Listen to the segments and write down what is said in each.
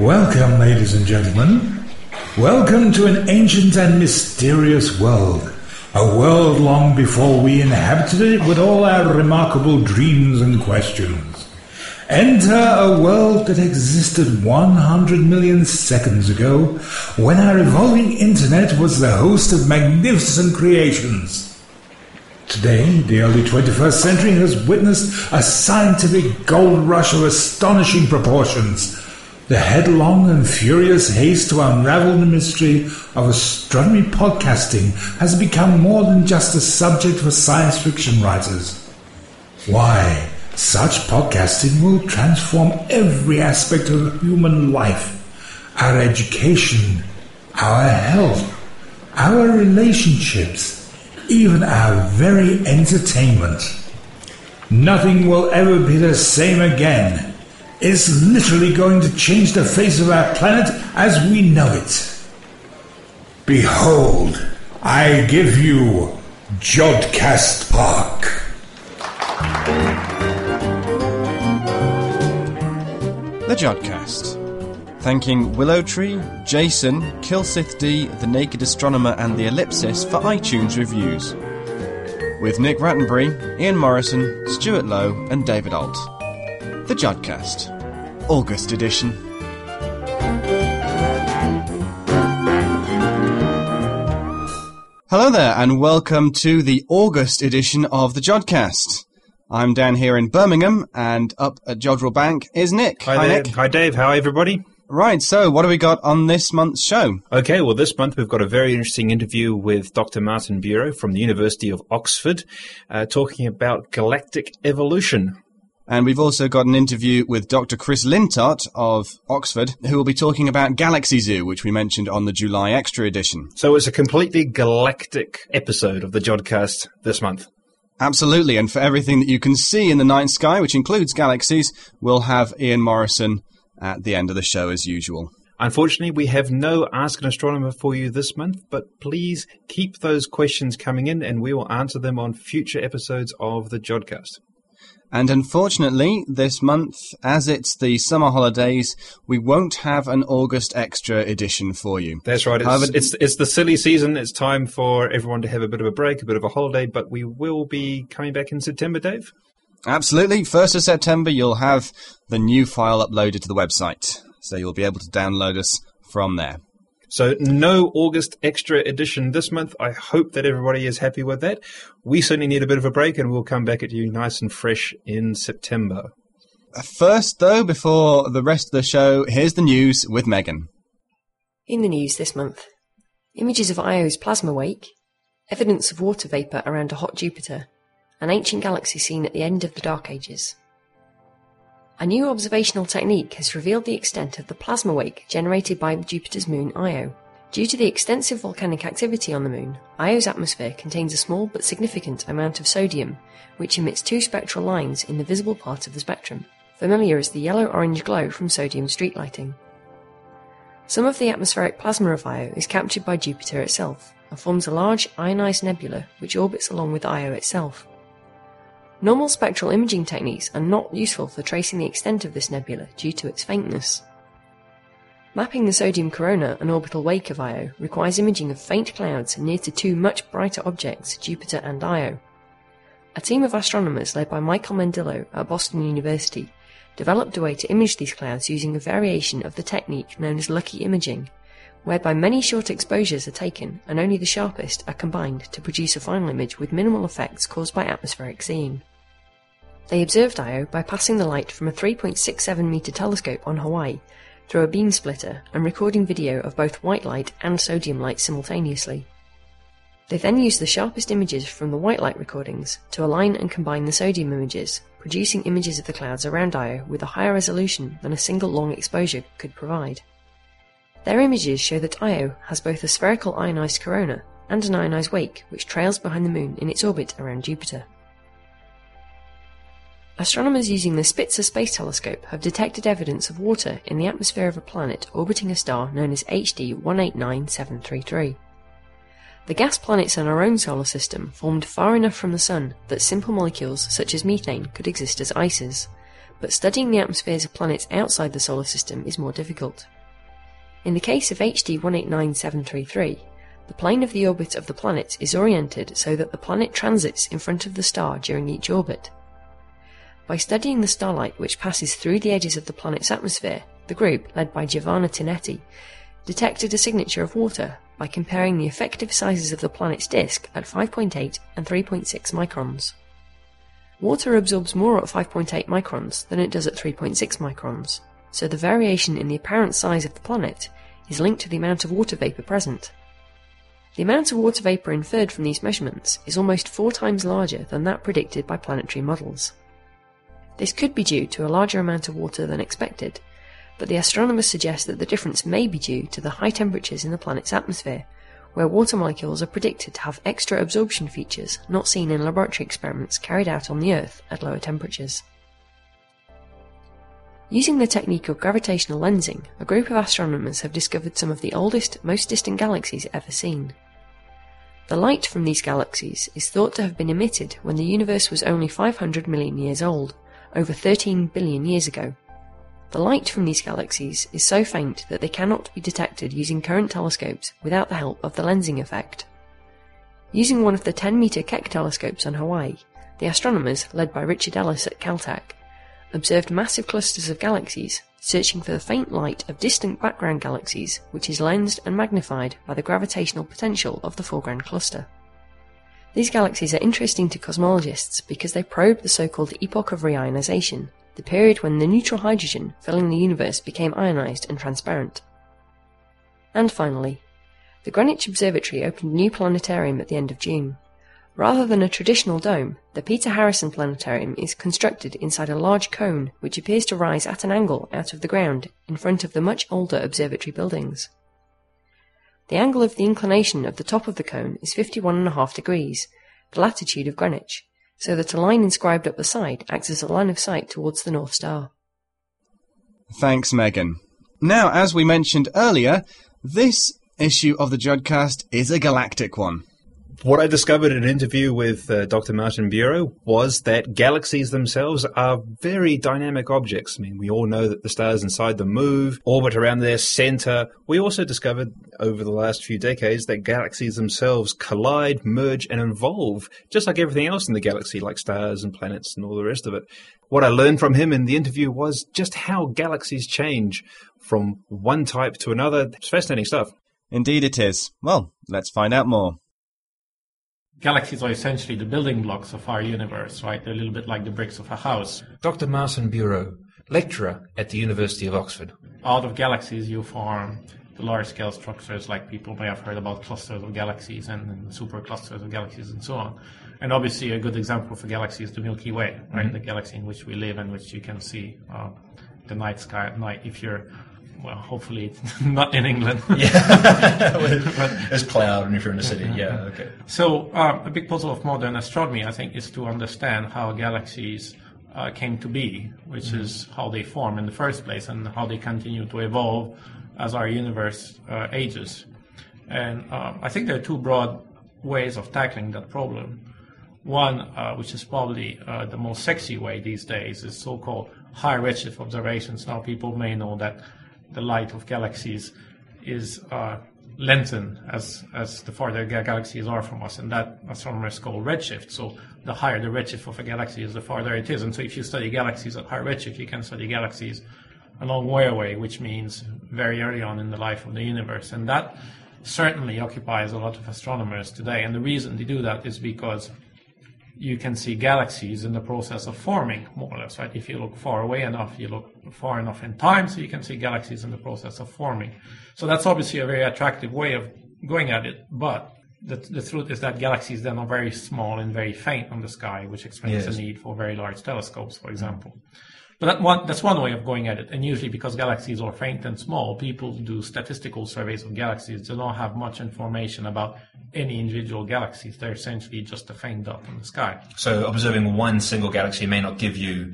Welcome, ladies and gentlemen. Welcome to an ancient and mysterious world. A world long before we inhabited it with all our remarkable dreams and questions. Enter a world that existed 100 million seconds ago when our evolving internet was the host of magnificent creations. Today, the early 21st century has witnessed a scientific gold rush of astonishing proportions. The headlong and furious haste to unravel the mystery of astronomy podcasting has become more than just a subject for science fiction writers. Why, such podcasting will transform every aspect of human life our education, our health, our relationships even our very entertainment. Nothing will ever be the same again. It's literally going to change the face of our planet as we know it. Behold, I give you Jodcast Park. The Jodcast thanking Willow Tree, Jason, Kilsith D, The Naked Astronomer, and The Ellipsis for iTunes reviews. With Nick Rattenbury, Ian Morison, Stuart Lowe, and David Alt. The Jodcast, August edition. Hello there, and welcome to the August edition of the Jodcast. I'm down here in Birmingham, and up at Jodrell Bank is Nick. Hi, Hi. Nick. Hi, Dave. How everybody? Right, so what have we got on this month's show? Okay, well, this month we've got a very interesting interview with Dr. Martin Bureau from the University of Oxford, uh, talking about galactic evolution. And we've also got an interview with Dr. Chris Lintott of Oxford, who will be talking about Galaxy Zoo, which we mentioned on the July Extra edition. So it's a completely galactic episode of the Jodcast this month. Absolutely, and for everything that you can see in the night sky, which includes galaxies, we'll have Ian Morison at the end of the show as usual. Unfortunately, we have no Ask an Astronomer for you this month, but please keep those questions coming in and we will answer them on future episodes of the Jodcast. And unfortunately, this month, as it's the summer holidays, we won't have an August extra edition for you. That's right. It's, However, it's, it's the silly season. It's time for everyone to have a bit of a break, a bit of a holiday, but we will be coming back in September, Dave. Absolutely. 1st of September, you'll have the new file uploaded to the website. So you'll be able to download us from there. So no August extra edition this month. I hope that everybody is happy with that. We certainly need a bit of a break and we'll come back at you nice and fresh in September. Uh, first, though, before the rest of the show, here's the news with Megan. In the news this month, images of Io's plasma wake, evidence of water vapour around a hot Jupiter, an ancient galaxy seen at the end of the Dark Ages. A new observational technique has revealed the extent of the plasma wake generated by Jupiter's moon Io. Due to the extensive volcanic activity on the moon, Io's atmosphere contains a small but significant amount of sodium, which emits two spectral lines in the visible part of the spectrum, familiar as the yellow-orange glow from sodium street lighting. Some of the atmospheric plasma of Io is captured by Jupiter itself and forms a large ionized nebula which orbits along with Io itself. Normal spectral imaging techniques are not useful for tracing the extent of this nebula due to its faintness. Mapping the sodium corona and orbital wake of Io requires imaging of faint clouds near to two much brighter objects, Jupiter and Io. A team of astronomers led by Michael Mendillo at Boston University developed a way to image these clouds using a variation of the technique known as lucky imaging, whereby many short exposures are taken and only the sharpest are combined to produce a final image with minimal effects caused by atmospheric seeing. They observed Io by passing the light from a 3.67 meter telescope on Hawaii through a beam splitter and recording video of both white light and sodium light simultaneously. They then used the sharpest images from the white light recordings to align and combine the sodium images, producing images of the clouds around Io with a higher resolution than a single long exposure could provide. Their images show that Io has both a spherical ionized corona and an ionized wake which trails behind the Moon in its orbit around Jupiter. Astronomers using the Spitzer Space Telescope have detected evidence of water in the atmosphere of a planet orbiting a star known as HD 189733. The gas planets in our own solar system formed far enough from the Sun that simple molecules such as methane could exist as ices, but studying the atmospheres of planets outside the solar system is more difficult. In the case of HD 189733, the plane of the orbit of the planet is oriented so that the planet transits in front of the star during each orbit. By studying the starlight which passes through the edges of the planet's atmosphere, the group, led by Giovanna Tinetti, detected a signature of water by comparing the effective sizes of the planet's disk at 5.8 and 3.6 microns. Water absorbs more at 5.8 microns than it does at 3.6 microns, so the variation in the apparent size of the planet is linked to the amount of water vapor present. The amount of water vapor inferred from these measurements is almost four times larger than that predicted by planetary models. This could be due to a larger amount of water than expected, but the astronomers suggest that the difference may be due to the high temperatures in the planet's atmosphere, where water molecules are predicted to have extra absorption features not seen in laboratory experiments carried out on the Earth at lower temperatures. Using the technique of gravitational lensing, a group of astronomers have discovered some of the oldest, most distant galaxies ever seen. The light from these galaxies is thought to have been emitted when the universe was only 500 million years old, over 13 billion years ago. The light from these galaxies is so faint that they cannot be detected using current telescopes without the help of the lensing effect. Using one of the 10 meter Keck telescopes on Hawaii, the astronomers, led by Richard Ellis at Caltech, observed massive clusters of galaxies, searching for the faint light of distant background galaxies, which is lensed and magnified by the gravitational potential of the foreground cluster. These galaxies are interesting to cosmologists because they probe the so-called epoch of reionization, the period when the neutral hydrogen filling the universe became ionized and transparent. And finally, the Greenwich Observatory opened a new planetarium at the end of June. Rather than a traditional dome, the Peter Harrison Planetarium is constructed inside a large cone which appears to rise at an angle out of the ground in front of the much older observatory buildings. The angle of the inclination of the top of the cone is 51.5 degrees, the latitude of Greenwich, so that a line inscribed up the side acts as a line of sight towards the North Star. Thanks, Megan. Now, as we mentioned earlier, this issue of the Jodcast is a galactic one. What I discovered in an interview with uh, Dr. Martin Bureau was that galaxies themselves are very dynamic objects. I mean, we all know that the stars inside them move, orbit around their center. We also discovered over the last few decades that galaxies themselves collide, merge, and evolve, just like everything else in the galaxy, like stars and planets and all the rest of it. What I learned from him in the interview was just how galaxies change from one type to another. It's fascinating stuff. Indeed, it is. Well, let's find out more galaxies are essentially the building blocks of our universe, right? They're a little bit like the bricks of a house. Dr. Martin Bureau, lecturer at the University of Oxford. Out of galaxies, you form the large scale structures, like people may have heard about clusters of galaxies and, and super clusters of galaxies and so on. And obviously, a good example for galaxy is the Milky Way, right? Mm-hmm. The galaxy in which we live and which you can see uh, the night sky at night if you're well, hopefully not in England. yeah, it's cloud, and if you're in a city, yeah, okay. So uh, a big puzzle of modern astronomy, I think, is to understand how galaxies uh, came to be, which mm-hmm. is how they form in the first place, and how they continue to evolve as our universe uh, ages. And uh, I think there are two broad ways of tackling that problem. One, uh, which is probably uh, the most sexy way these days, is so-called high redshift observations. Now, people may know that the light of galaxies is uh, lengthened as as the farther galaxies are from us, and that astronomers call redshift. So the higher the redshift of a galaxy is, the farther it is. And so if you study galaxies at high redshift, you can study galaxies a long way away, which means very early on in the life of the universe. And that certainly occupies a lot of astronomers today. And the reason they do that is because you can see galaxies in the process of forming, more or less, right? If you look far away enough, you look far enough in time, so you can see galaxies in the process of forming. So that's obviously a very attractive way of going at it, but the, the truth is that galaxies then are very small and very faint on the sky, which explains yes. the need for very large telescopes, for example. But that one, that's one way of going at it. And usually because galaxies are faint and small, people do statistical surveys of galaxies. They don't have much information about any individual galaxies. They're essentially just a faint dot in the sky. So observing one single galaxy may not give you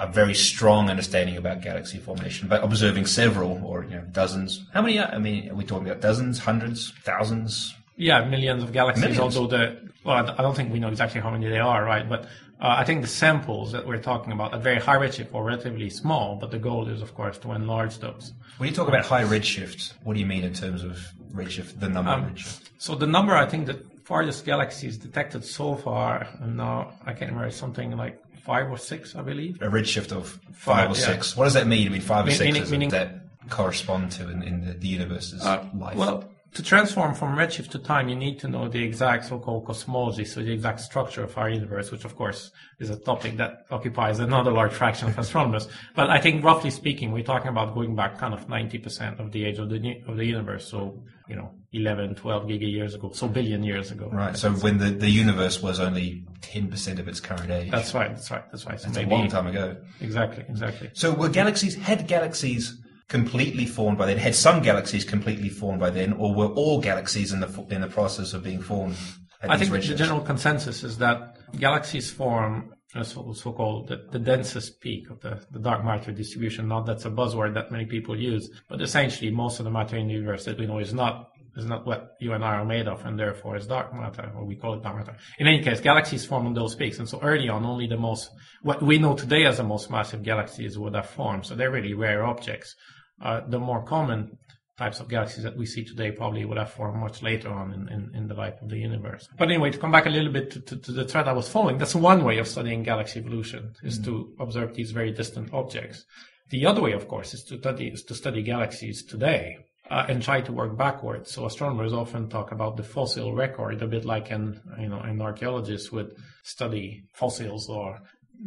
a very strong understanding about galaxy formation, but observing several or you know, dozens. How many? I mean, are we talking about dozens, hundreds, thousands? Yeah, millions of galaxies. Millions. Although the well, I don't think we know exactly how many they are, right? But Uh, I think the samples that we're talking about at very high redshift are relatively small, but the goal is, of course, to enlarge those. When you talk about high redshift, what do you mean in terms of redshift, the number Um, of redshift? So the number I think the farthest galaxies detected so far, and now I can't remember, something like five or six, I believe. A redshift of five, Five, or yeah. six. What does that mean? I mean, five or Mean- six meaning- meaning- that correspond to in, in the, the universe's Uh, life? Well, to transform from redshift to time, you need to know the exact so-called cosmology, so the exact structure of our universe, which of course is a topic that occupies another large fraction of astronomers. But I think roughly speaking, we're talking about going back kind of 90% of the age of the of the universe. So, you know, 11, 12 giga years ago, so billion years ago. right. So when the, the universe was only 10% of its current age. That's right. That's right. That's right. So That's a long time ago. exactly, exactly. So were galaxies, had galaxies completely formed by then? Had some galaxies completely formed by then? Or were all galaxies in the, in the process of being formed? I think the general consensus is that galaxies form so- so-called the, the densest peak of the, the dark matter distribution. Not that's a buzzword that many people use, but essentially most of the matter in the universe that we know is not is not what you and I are made of, and therefore is dark matter, or we call it dark matter. In any case, galaxies form on those peaks, and so early on, only the most what we know today as the most massive galaxies would have formed. So they're really rare objects. Uh, the more common types of galaxies that we see today probably would have formed much later on in, in, in the life of the universe. But anyway, to come back a little bit to, to, to the thread I was following, that's one way of studying galaxy evolution, is to observe these very distant objects. The other way, of course, is to study, is to study galaxies today. Uh, and try to work backwards. So astronomers often talk about the fossil record, a bit like an you know an archaeologist would study fossils or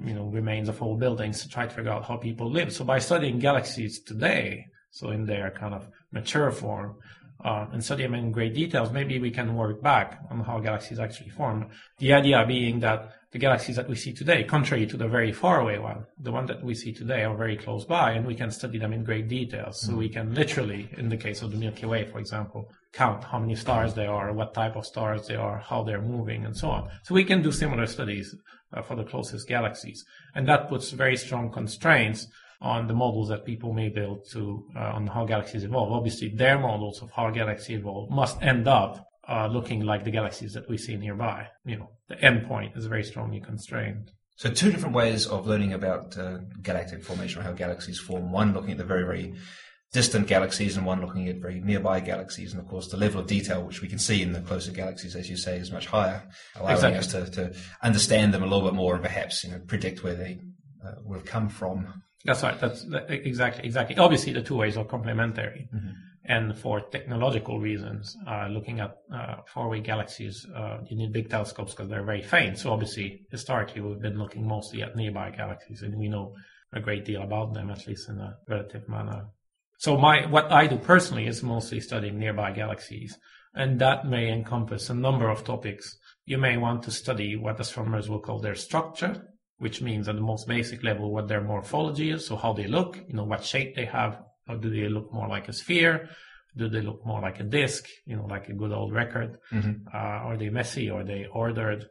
you know remains of old buildings to try to figure out how people live. So by studying galaxies today, so in their kind of mature form, uh, and study them in great details, maybe we can work back on how galaxies actually form. The idea being that the galaxies that we see today, contrary to the very far away one, the one that we see today are very close by, and we can study them in great detail. So we can literally, in the case of the Milky Way, for example, count how many stars there are, what type of stars they are, how they're moving, and so on. So we can do similar studies uh, for the closest galaxies, and that puts very strong constraints on the models that people may build to uh, on how galaxies evolve. Obviously, their models of how galaxies evolve must end up uh, looking like the galaxies that we see nearby. You know, the endpoint is very strongly constrained. So two different ways of learning about uh, galactic formation or how galaxies form. One looking at the very, very distant galaxies and one looking at very nearby galaxies. And of course, the level of detail which we can see in the closer galaxies, as you say, is much higher, allowing Exactly. us to, to understand them a little bit more and perhaps, you know, predict where they uh, would have come from. That's right. That's that, exactly exactly. Obviously, the two ways are complementary, Mm-hmm. and for technological reasons, uh, looking at uh, faraway galaxies, uh, you need big telescopes because they're very faint. So obviously, historically, we've been looking mostly at nearby galaxies, and we know a great deal about them, at least in a relative manner. So my what I do personally is mostly studying nearby galaxies, and that may encompass a number of topics. You may want to study what astronomers will call their structure, which means at the most basic level what their morphology is, so how they look, you know, what shape they have, or do they look more like a sphere? Do they look more like a disk, you know, like a good old record? Uh, are they messy? Are they ordered?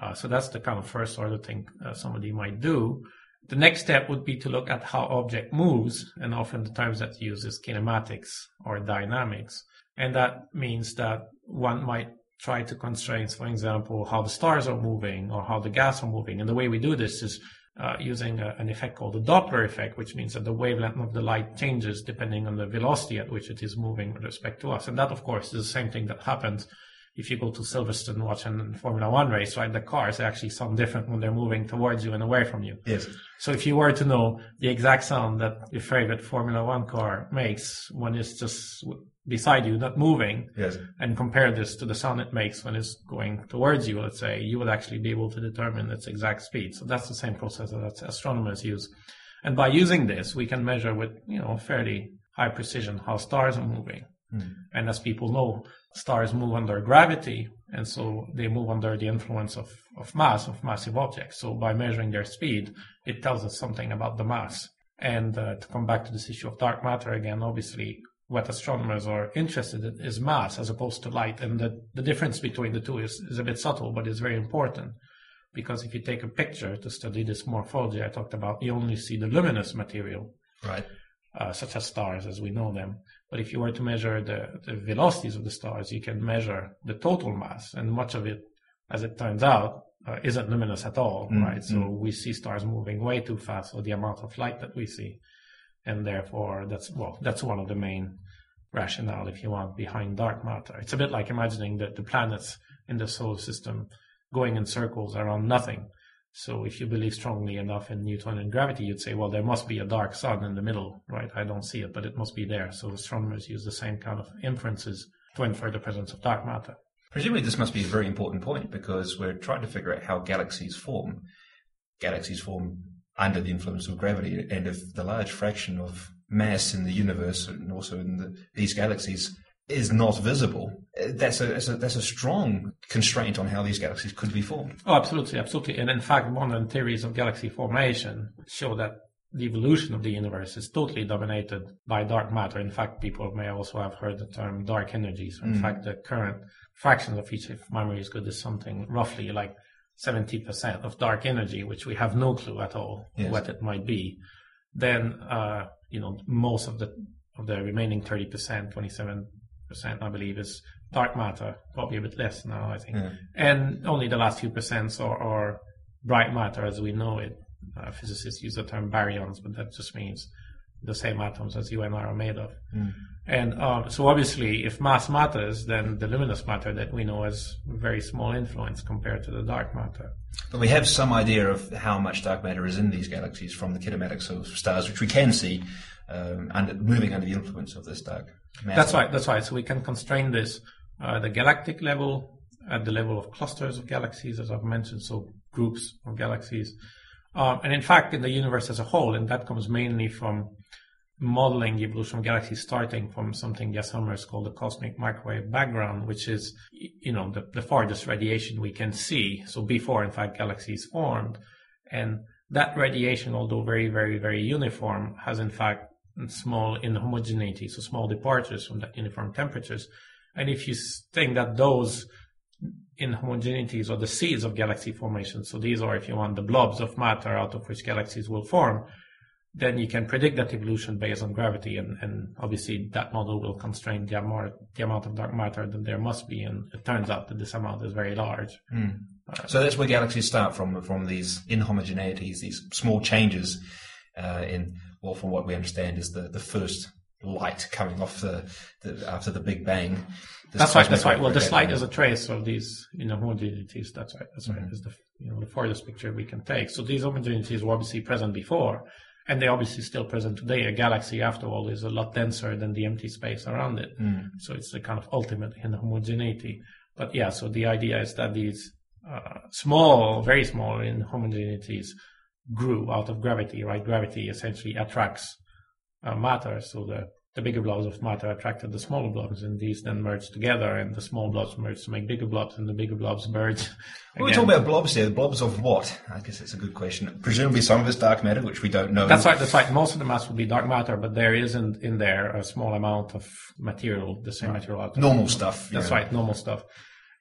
Uh, so that's the kind of first order thing uh, somebody might do. The next step would be to look at how object moves, and often the terms that use is kinematics or dynamics. And that means that one might try to constrain, for example, how the stars are moving or how the gas are moving. And the way we do this is uh, using a, an effect called the Doppler effect, which means that the wavelength of the light changes depending on the velocity at which it is moving with respect to us. And that, of course, is the same thing that happens if you go to Silverstone watch a Formula One race, right? The cars actually sound different when they're moving towards you and away from you. Yes. So if you were to know the exact sound that your favorite Formula One car makes when it's just beside you, not moving, Yes. and compare this to the sound it makes when it's going towards you, let's say, you would actually be able to determine its exact speed. So that's the same process that astronomers use. And by using this, we can measure with, you know, fairly high precision how stars are moving. Hmm. And as people know, stars move under gravity, and so they move under the influence of, of mass, of massive objects. So by measuring their speed, it tells us something about the mass. And uh, to come back to this issue of dark matter again, obviously, what astronomers are interested in is mass as opposed to light. And the, the difference between the two is, is a bit subtle, but it's very important. Because if you take a picture to study this morphology I talked about, you only see the luminous material Right. uh, such as stars as we know them. But if you were to measure the, the velocities of the stars, you can measure the total mass, and much of it, as it turns out, uh, isn't luminous at all, Mm, right? So we see stars moving way too fast for the amount of light that we see, and therefore that's well, that's one of the main rationale, if you want, behind dark matter. It's a bit like imagining that the planets in the solar system going in circles around nothing. So if you believe strongly enough in Newtonian gravity, you'd say, well, there must be a dark sun in the middle, right? I don't see it, but it must be there. So astronomers use the same kind of inferences to infer the presence of dark matter. Presumably, this must be a very important point because we're trying to figure out how galaxies form. Galaxies form under the influence of gravity, and if the large fraction of mass in the universe and also in the, these galaxies is not visible, uh, that's a, that's a that's a strong constraint on how these galaxies could be formed. Oh, absolutely, absolutely. And in fact, modern theories of galaxy formation show that the evolution of the universe is totally dominated by dark matter. In fact, people may also have heard the term dark energy. So in fact, the current fraction of each, if memory is good, is something roughly like 70% of dark energy, which we have no clue at all Yes. what it might be. Then, uh, you know, most of the, of the remaining 30%, 27%, I believe, is dark matter, probably a bit less now, I think. Yeah. And only the last few percents are, are bright matter as we know it. Uh, physicists use the term baryons, but that just means the same atoms as you and I are made of. And um, so, obviously, if mass matters, then the luminous matter that we know has very small influence compared to the dark matter. But we have some idea of how much dark matter is in these galaxies from the kinematics of stars, which we can see um, under, moving under the influence of this dark matter. That's right. That's right. So we can constrain this uh, the galactic level, at the level of clusters of galaxies, as I've mentioned, so groups of galaxies, um, and in fact, in the universe as a whole, and that comes mainly from modeling the evolution of galaxies, starting from something Jas Helmers called the cosmic microwave background, which is, you know, the, the farthest radiation we can see. So before, in fact, galaxies formed, and that radiation, although very, very, very uniform, has in fact small inhomogeneity, so small departures from that uniform temperatures. And if you think that those inhomogeneities are the seeds of galaxy formation, so these are, if you want, the blobs of matter out of which galaxies will form, then you can predict that evolution based on gravity, and, and obviously that model will constrain the amount, the amount of dark matter that there must be, and it turns out that this amount is very large. Hmm. So that's where galaxies start from, from these inhomogeneities, these small changes uh, in, well, from what we understand is the, the first light coming off the, the after the Big Bang. That's right. That's right. Well, this light is a trace of these inhomogeneities. That's right. That's right. Is the you know the farthest picture we can take. So these homogeneities were obviously present before, and they're obviously still present today. A galaxy, after all, is a lot denser than the empty space around it. So it's the kind of ultimate inhomogeneity. But yeah, so the idea is that these uh, small, very small inhomogeneities grew out of gravity. Right? Gravity essentially attracts uh, matter. So the, the bigger blobs of matter attracted the smaller blobs, and these then merged together, and the small blobs merged to make bigger blobs, and the bigger blobs merged. When we again. talk about blobs here, The blobs of what? I guess that's a good question. Presumably some of it's dark matter, which we don't know. That's right. That's right. Most of the mass would be dark matter, but there isn't in there a small amount of material, the same material. out of- Normal stuff. That's know. right, normal stuff.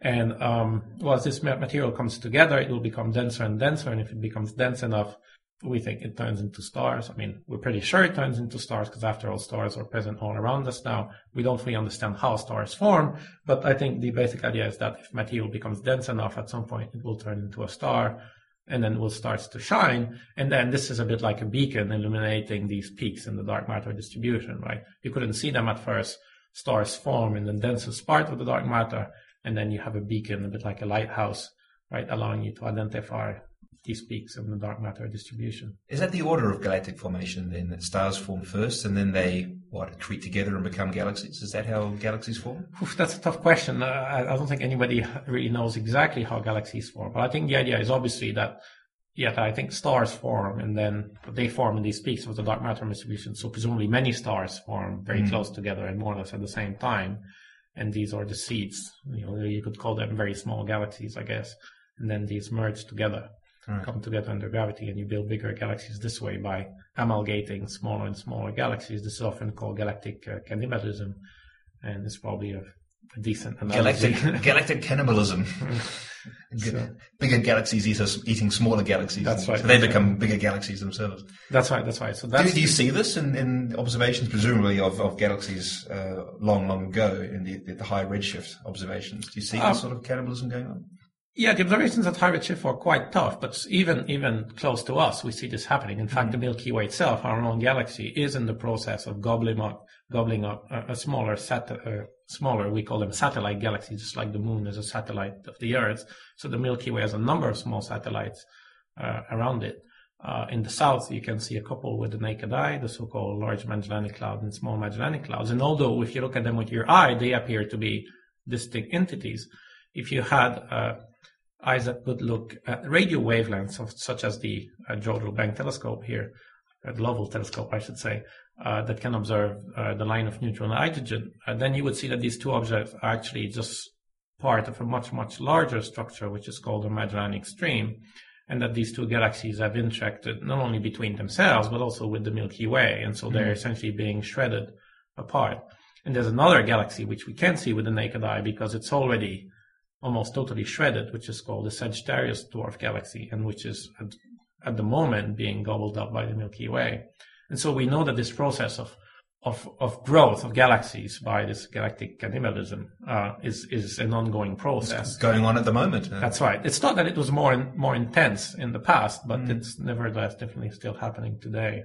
And um, well, as this material comes together, it will become denser and denser. And if it becomes dense enough, we think it turns into stars. I mean, we're pretty sure it turns into stars because after all, stars are present all around us now. We don't fully understand how stars form, but I think the basic idea is that if material becomes dense enough at some point, it will turn into a star and then will start to shine. And then this is a bit like a beacon illuminating these peaks in the dark matter distribution, right? You couldn't see them at first. Stars form in the densest part of the dark matter, and then you have a beacon, a bit like a lighthouse, right, allowing you to identify these peaks in the dark matter distribution. Is that the order of galactic formation then? That stars form first and then they, what, accrete together and become galaxies? Is that how galaxies form? Oof, that's a tough question. Uh, I, I don't think anybody really knows exactly how galaxies form, but I think the idea is obviously that, yeah, I think stars form and then they form in these peaks of the dark matter distribution. So presumably many stars form very close together and more or less at the same time. And these are the seeds. You know, you could call them very small galaxies, I guess. And then these merge together, come together under gravity, and you build bigger galaxies this way by amalgating smaller and smaller galaxies. This is often called galactic uh, cannibalism, and it's probably a, a decent analogy. Galactic, galactic cannibalism. Bigger galaxies eat us, eating smaller galaxies. That's right, So they become bigger galaxies themselves. that's right. That's right. So Do, that's do you see this in, in observations, presumably, of, of galaxies uh, long, long ago in the, the high redshift observations? Do you see Um, this sort of cannibalism going on? Yeah, the observations at high redshift are quite tough, but even even close to us, we see this happening. In fact, the Milky Way itself, our own galaxy, is in the process of gobbling up gobbling up a, a smaller sat uh, smaller we call them satellite galaxies, just like the Moon is a satellite of the Earth. So the Milky Way has a number of small satellites uh, around it. Uh, in the south, you can see a couple with the naked eye, the so-called Large Magellanic Cloud and Small Magellanic Clouds. And although if you look at them with your eye, they appear to be distinct entities. If you had uh, eyes that could look at radio wavelengths of, such as the uh, Jodrell Bank telescope here, the Lovell telescope, I should say, uh, that can observe uh, the line of neutron and hydrogen, uh, then you would see that these two objects are actually just part of a much, much larger structure, which is called the Magellanic Stream, and that these two galaxies have interacted not only between themselves, but also with the Milky Way, and so they're mm-hmm. essentially being shredded apart. And there's another galaxy which we can't see with the naked eye because it's already almost totally shredded, which is called the Sagittarius dwarf galaxy, and which is at, the moment being gobbled up by the Milky Way. And so we know that this process of of, of growth of galaxies by this galactic cannibalism uh, is is an ongoing process it's going on at the moment. That's right. It's not that it was more in, more intense in the past, but mm. it's nevertheless definitely still happening today.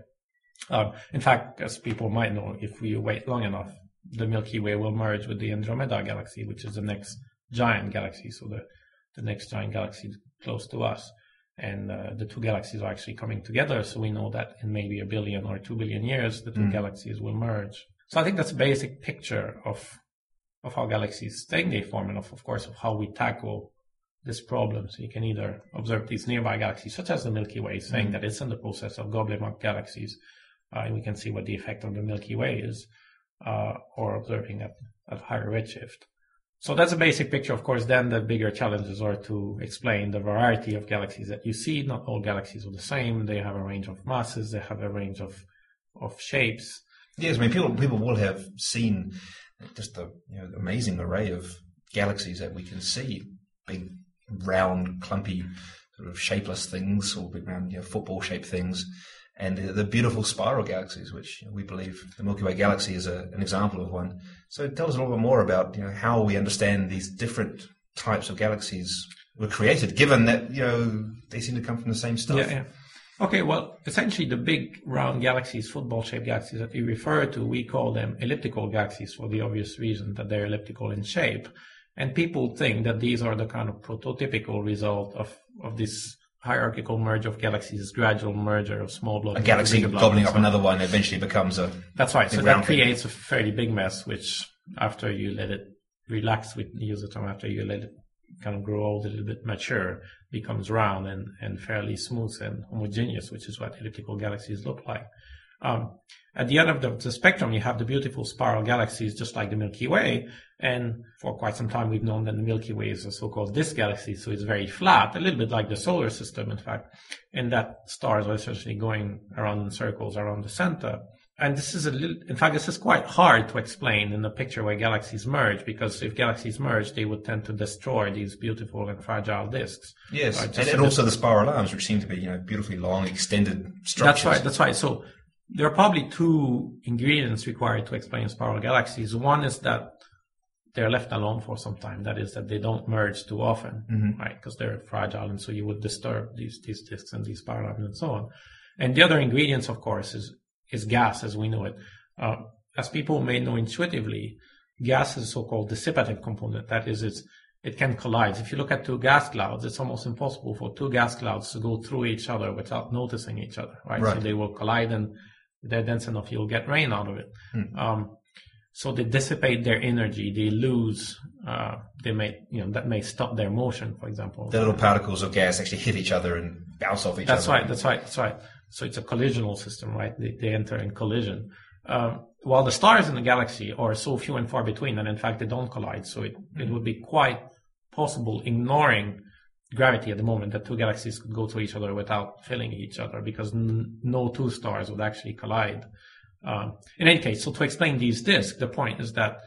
Uh, in fact, as people might know, if we wait long enough, the Milky Way will merge with the Andromeda galaxy, which is the next giant galaxy, so the, the next giant galaxy close to us. And uh, the two galaxies are actually coming together, so we know that in maybe a billion or two billion years, the two mm. galaxies will merge. So I think that's a basic picture of of how galaxies take their form, and of, of course of how we tackle this problem. So you can either observe these nearby galaxies, such as the Milky Way, saying mm. that it's in the process of gobbling up galaxies, uh, and we can see what the effect on the Milky Way is, uh, or observing at, at higher redshift. So that's a basic picture. Of course, then the bigger challenges are to explain the variety of galaxies that you see. Not all galaxies are the same. They have a range of masses. They have a range of of shapes. Yes, I mean people people will have seen just the you know, amazing array of galaxies that we can see. Big, round, clumpy, sort of shapeless things, or big round, you know, football shaped things and the beautiful spiral galaxies, which we believe the Milky Way galaxy is a, an example of one. So tell us a little bit more about you know, how we understand these different types of galaxies were created, given that you know they seem to come from the same stuff. Yeah, yeah. Okay, well, essentially the big round galaxies, football-shaped galaxies that we refer to, we call them elliptical galaxies for the obvious reason that they're elliptical in shape. And people think that these are the kind of prototypical result of, of this hierarchical merge of galaxies, gradual merger of small blobs. A galaxy gobbling up another one eventually becomes a. That's right. So that creates thing. a fairly big mess, which after you let it relax, we use the term after you let it kind of grow old, a little bit mature, becomes round and, and fairly smooth and homogeneous, which is what elliptical galaxies look like. Um, at the end of the, the, spectrum, you have the beautiful spiral galaxies, just like the Milky Way. And for quite some time, we've known that the Milky Way is a so-called disk galaxy, so it's very flat, a little bit like the solar system, in fact. And that stars are essentially going around in circles around the center. And this is a little, in fact, this is quite hard to explain in the picture where galaxies merge, because if galaxies merge, they would tend to destroy these beautiful and fragile disks. Yes, right? and, and also the spiral arms, which seem to be, you know, beautifully long, extended structures. That's right, that's right. So there are probably two ingredients required to explain spiral galaxies. One is that they're left alone for some time. That is, that they don't merge too often, mm-hmm. right? Because they're fragile, and so you would disturb these these disks and these spiral and so on. And the other ingredients, of course, is is gas as we know it. Uh, as people may know intuitively, gas is a so-called dissipative component. That is, it's it can collide. If you look at two gas clouds, it's almost impossible for two gas clouds to go through each other without noticing each other, right? right. So they will collide and they're dense enough, you'll get rain out of it. Mm. Um, so they dissipate their energy, they lose, uh, they may, you know, that may stop their motion, for example. The little particles of gas actually hit each other and bounce off each that's other. That's right, that's right, that's right. So it's a collisional system, right? They, they enter in collision. Um, while the stars in the galaxy are so few and far between, and in fact they don't collide, so it, it would be quite possible, ignoring gravity at the moment that two galaxies could go to each other without filling each other because n- no two stars would actually collide. Um, in any case, so to explain these disks, the point is that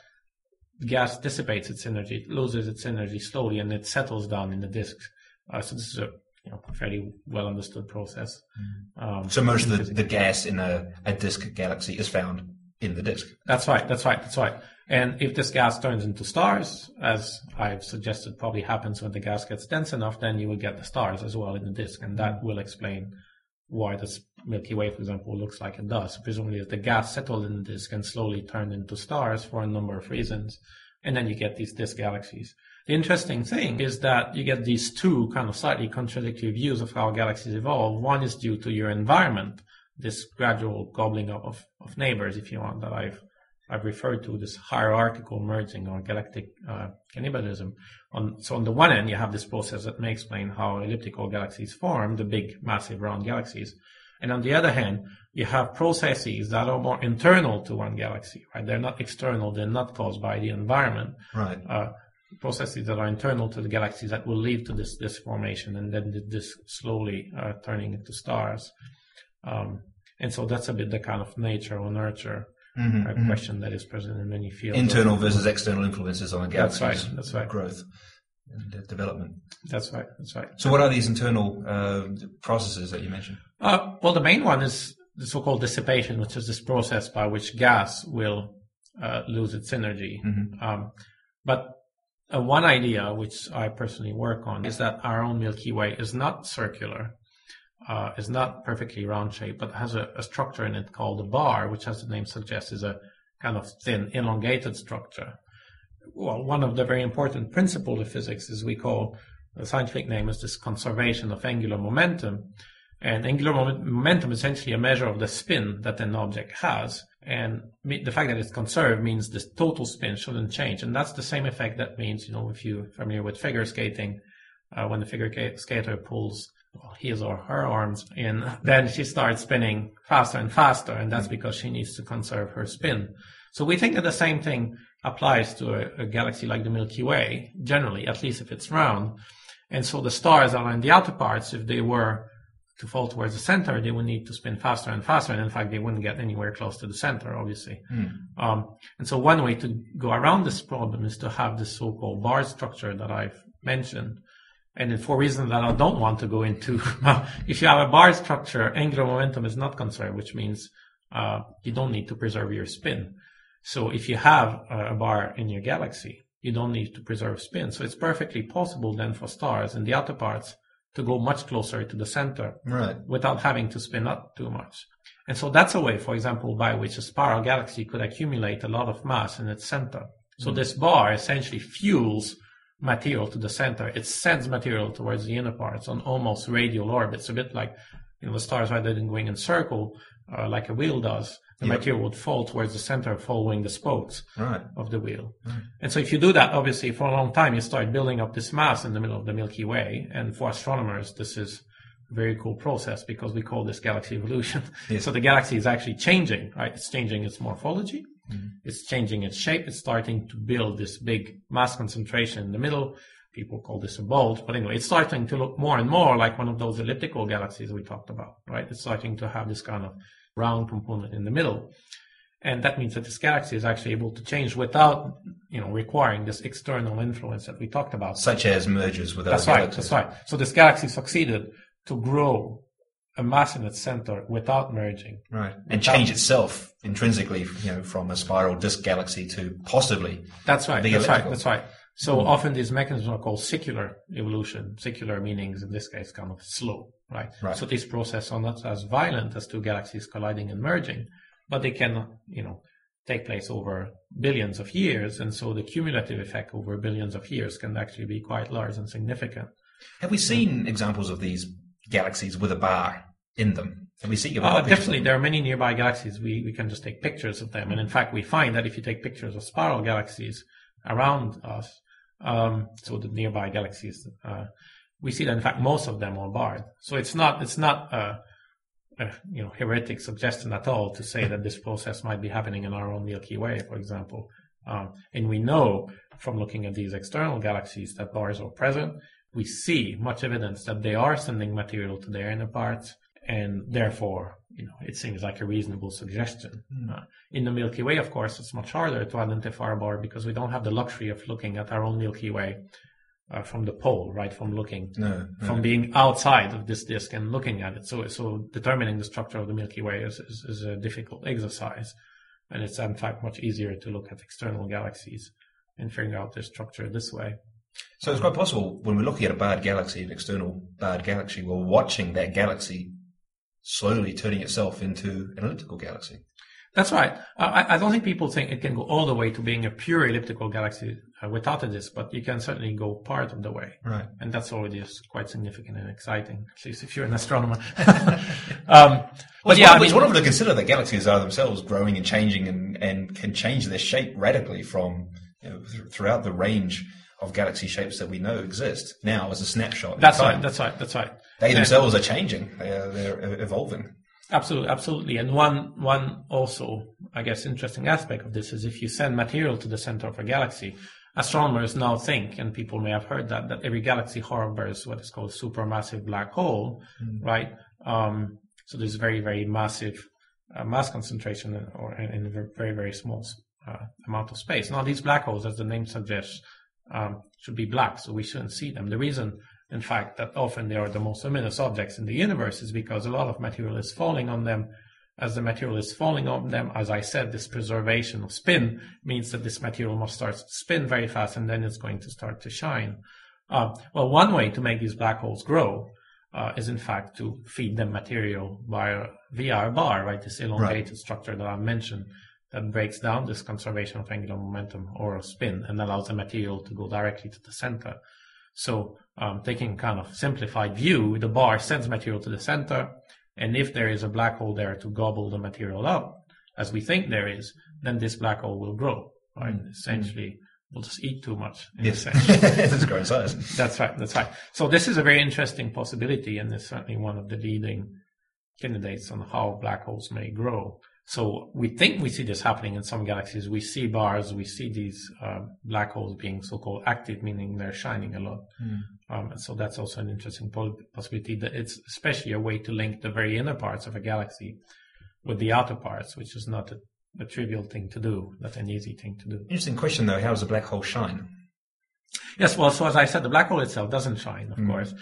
gas dissipates its energy, it loses its energy slowly, and it settles down in the disks. Uh, so this is a you know, fairly well understood process. Mm. Um, so most of the, the gas in a, a disk galaxy is found in the disk. That's right. That's right. That's right. And if this gas turns into stars, as I've suggested probably happens when the gas gets dense enough, then you will get the stars as well in the disk. And that will explain why the Milky Way, for example, looks like it does. Presumably, if the gas settled in the disk and slowly turned into stars for a number of reasons, and then you get these disk galaxies. The interesting thing is that you get these two kind of slightly contradictory views of how galaxies evolve. One is due to your environment, this gradual gobbling up of, of neighbors, if you want, that I've I've referred to this hierarchical merging or galactic uh, cannibalism. On, so on the one end, you have this process that may explain how elliptical galaxies form, the big, massive round galaxies. And on the other hand, you have processes that are more internal to one galaxy, right? They're not external. They're not caused by the environment. Right. Uh, processes that are internal to the galaxies that will lead to this, this formation and then this slowly uh, turning into stars. Um, and so that's a bit the kind of nature or nurture mm-hmm, uh, mm-hmm. question that is present in many fields. Internal versus external influences on a galaxy's that's right, that's right. growth and development. That's right. That's right. So, what are these internal uh, processes that you mentioned? Uh, well, the main one is the so-called dissipation, which is this process by which gas will uh, lose its energy. Mm-hmm. Um, but uh, one idea, which I personally work on, is that our own Milky Way is not circular uh, is not perfectly round shaped, but has a, a, structure in it called a bar, which, as the name suggests, is a kind of thin, elongated structure. Well, one of the very important principles of physics is we call the scientific name is this conservation of angular momentum. And angular momentum is essentially a measure of the spin that an object has. And the fact that it's conserved means the total spin shouldn't change. And that's the same effect that means, you know, if you're familiar with figure skating, uh, when the figure skater pulls his or her arms in, then she starts spinning faster and faster, and that's because she needs to conserve her spin. So we think that the same thing applies to a, a galaxy like the Milky Way, generally, at least if it's round. And so the stars are in the outer parts. If they were to fall towards the center, they would need to spin faster and faster. And in fact, they wouldn't get anywhere close to the center, obviously. Mm. Um, and so one way to go around this problem is to have this so-called bar structure that I've mentioned, and for reasons that I don't want to go into, if you have a bar structure, angular momentum is not conserved, which means uh, you don't need to preserve your spin. So if you have a bar in your galaxy, you don't need to preserve spin. So it's perfectly possible then for stars in the outer parts to go much closer to the center right. without having to spin up too much. And so that's a way, for example, by which a spiral galaxy could accumulate a lot of mass in its center. So mm. this bar essentially fuels material to the center. It sends material towards the inner parts on almost radial orbits, a bit like you know the stars rather than going in circle uh, like a wheel does. The yep. material would fall towards the center, following the spokes right. of the wheel. Right. And so, if you do that, obviously, for a long time, you start building up this mass in the middle of the Milky Way. And for astronomers, this is a very cool process because we call this galaxy evolution. Yes. so the galaxy is actually changing, right? It's changing its morphology Mm-hmm. It's changing its shape. It's starting to build this big mass concentration in the middle. People call this a bulge, but anyway, it's starting to look more and more like one of those elliptical galaxies we talked about, right? It's starting to have this kind of round component in the middle. And that means that this galaxy is actually able to change without, you know, requiring this external influence that we talked about. Such as mergers with that's other right, That's right. So this galaxy succeeded to grow a mass in its center without merging. Right. And change itself intrinsically, you know, from a spiral disk galaxy to possibly. That's right. That's right. That's right. So mm. often these mechanisms are called secular evolution. Secular meanings in this case kind of slow, right? right? So these processes are not as violent as two galaxies colliding and merging, but they can, you know, take place over billions of years. And so the cumulative effect over billions of years can actually be quite large and significant. Have we seen examples of these galaxies with a bar in them. Can we see uh, definitely, there are many nearby galaxies. We we can just take pictures of them, and in fact, we find that if you take pictures of spiral galaxies around us, um, so the nearby galaxies, uh, we see that in fact most of them are barred. So it's not it's not a, a, you know heretic suggestion at all to say that this process might be happening in our own Milky Way, for example. Um, and we know from looking at these external galaxies that bars are present we see much evidence that they are sending material to their inner parts, and therefore, you know, it seems like a reasonable suggestion. Mm. Uh, in the Milky Way, of course, it's much harder to identify a bar because we don't have the luxury of looking at our own Milky Way uh, from the pole, right? From looking, no, no. from being outside of this disk and looking at it. So, so determining the structure of the Milky Way is, is, is a difficult exercise. And it's in fact much easier to look at external galaxies and figuring out their structure this way. So it's quite possible when we're looking at a barred galaxy, an external barred galaxy, we're watching that galaxy slowly turning itself into an elliptical galaxy. That's right. Uh, I, I, don't think people think it can go all the way to being a pure elliptical galaxy uh, without a disk, but you can certainly go part of the way. Right. And that's already quite significant and exciting, at least if you're an astronomer. um, but yeah, one, I mean, it's wonderful to consider that galaxies are themselves growing and changing and, and can change their shape radically from you know, th- throughout the range of galaxy shapes that we know exist now as a snapshot. That's right. That's right. That's right. They themselves are changing. They are, they're evolving. Absolutely, absolutely. And one one also, I guess, interesting aspect of this is if you send material to the center of a galaxy, astronomers now think, and people may have heard that, that every galaxy harbors what is called supermassive black hole, mm. right? Um, so there's very, very massive uh, mass concentration in, or in, in, a very, very small uh, amount of space. Now, these black holes, as the name suggests, um, should be black, so we shouldn't see them. The reason in fact, that often they are the most luminous objects in the universe is because a lot of material is falling on them. As the material is falling on them, as I said, this preservation of spin means that this material must start to spin very fast and then it's going to start to shine. Uh, well, one way to make these black holes grow uh, is in fact to feed them material via, via a bar, right? This elongated right. structure that I mentioned that breaks down this conservation of angular momentum or spin and allows the material to go directly to the center. So um, taking kind of simplified view, the bar sends material to the center, and if there is a black hole there to gobble the material up, as we think there is, then this black hole will grow. Right? Mm. Essentially, will just eat too much. In yes, it's growing size. That's right. That's right. So this is a very interesting possibility, and it's certainly one of the leading candidates on how black holes may grow. So we think we see this happening in some galaxies. We see bars, we see these uh, black holes being so-called active, meaning they're shining a lot. Mm. Um, so that's also an interesting possibility. That it's especially a way to link the very inner parts of a galaxy with the outer parts, which is not a, a trivial thing to do, not an easy thing to do. Interesting question though. How does a black hole shine? Yes, well, so as I said, the black hole itself doesn't shine, of mm. course,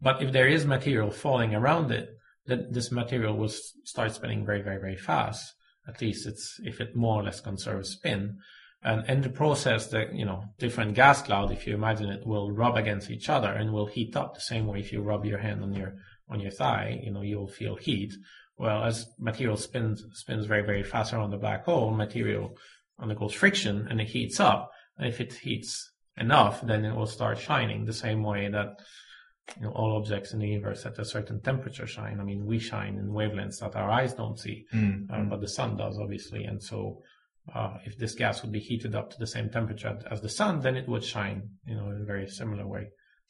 but if there is material falling around it, then this material will start spinning very, very, very fast at least it's if it more or less conserves spin. And in the process, the you know different gas cloud, if you imagine it, will rub against each other and will heat up the same way if you rub your hand on your on your thigh, you know you'll feel heat. Well, as material spins spins very very fast around the black hole, material undergoes friction and it heats up. And if it heats enough, then it will start shining the same way that you know, all objects in the universe at a certain temperature shine. I mean, we shine in wavelengths that our eyes don't see, mm-hmm. um, but the sun does, obviously. And so, uh, if this gas would be heated up to the same temperature as the sun, then it would shine, you know, in a very similar way.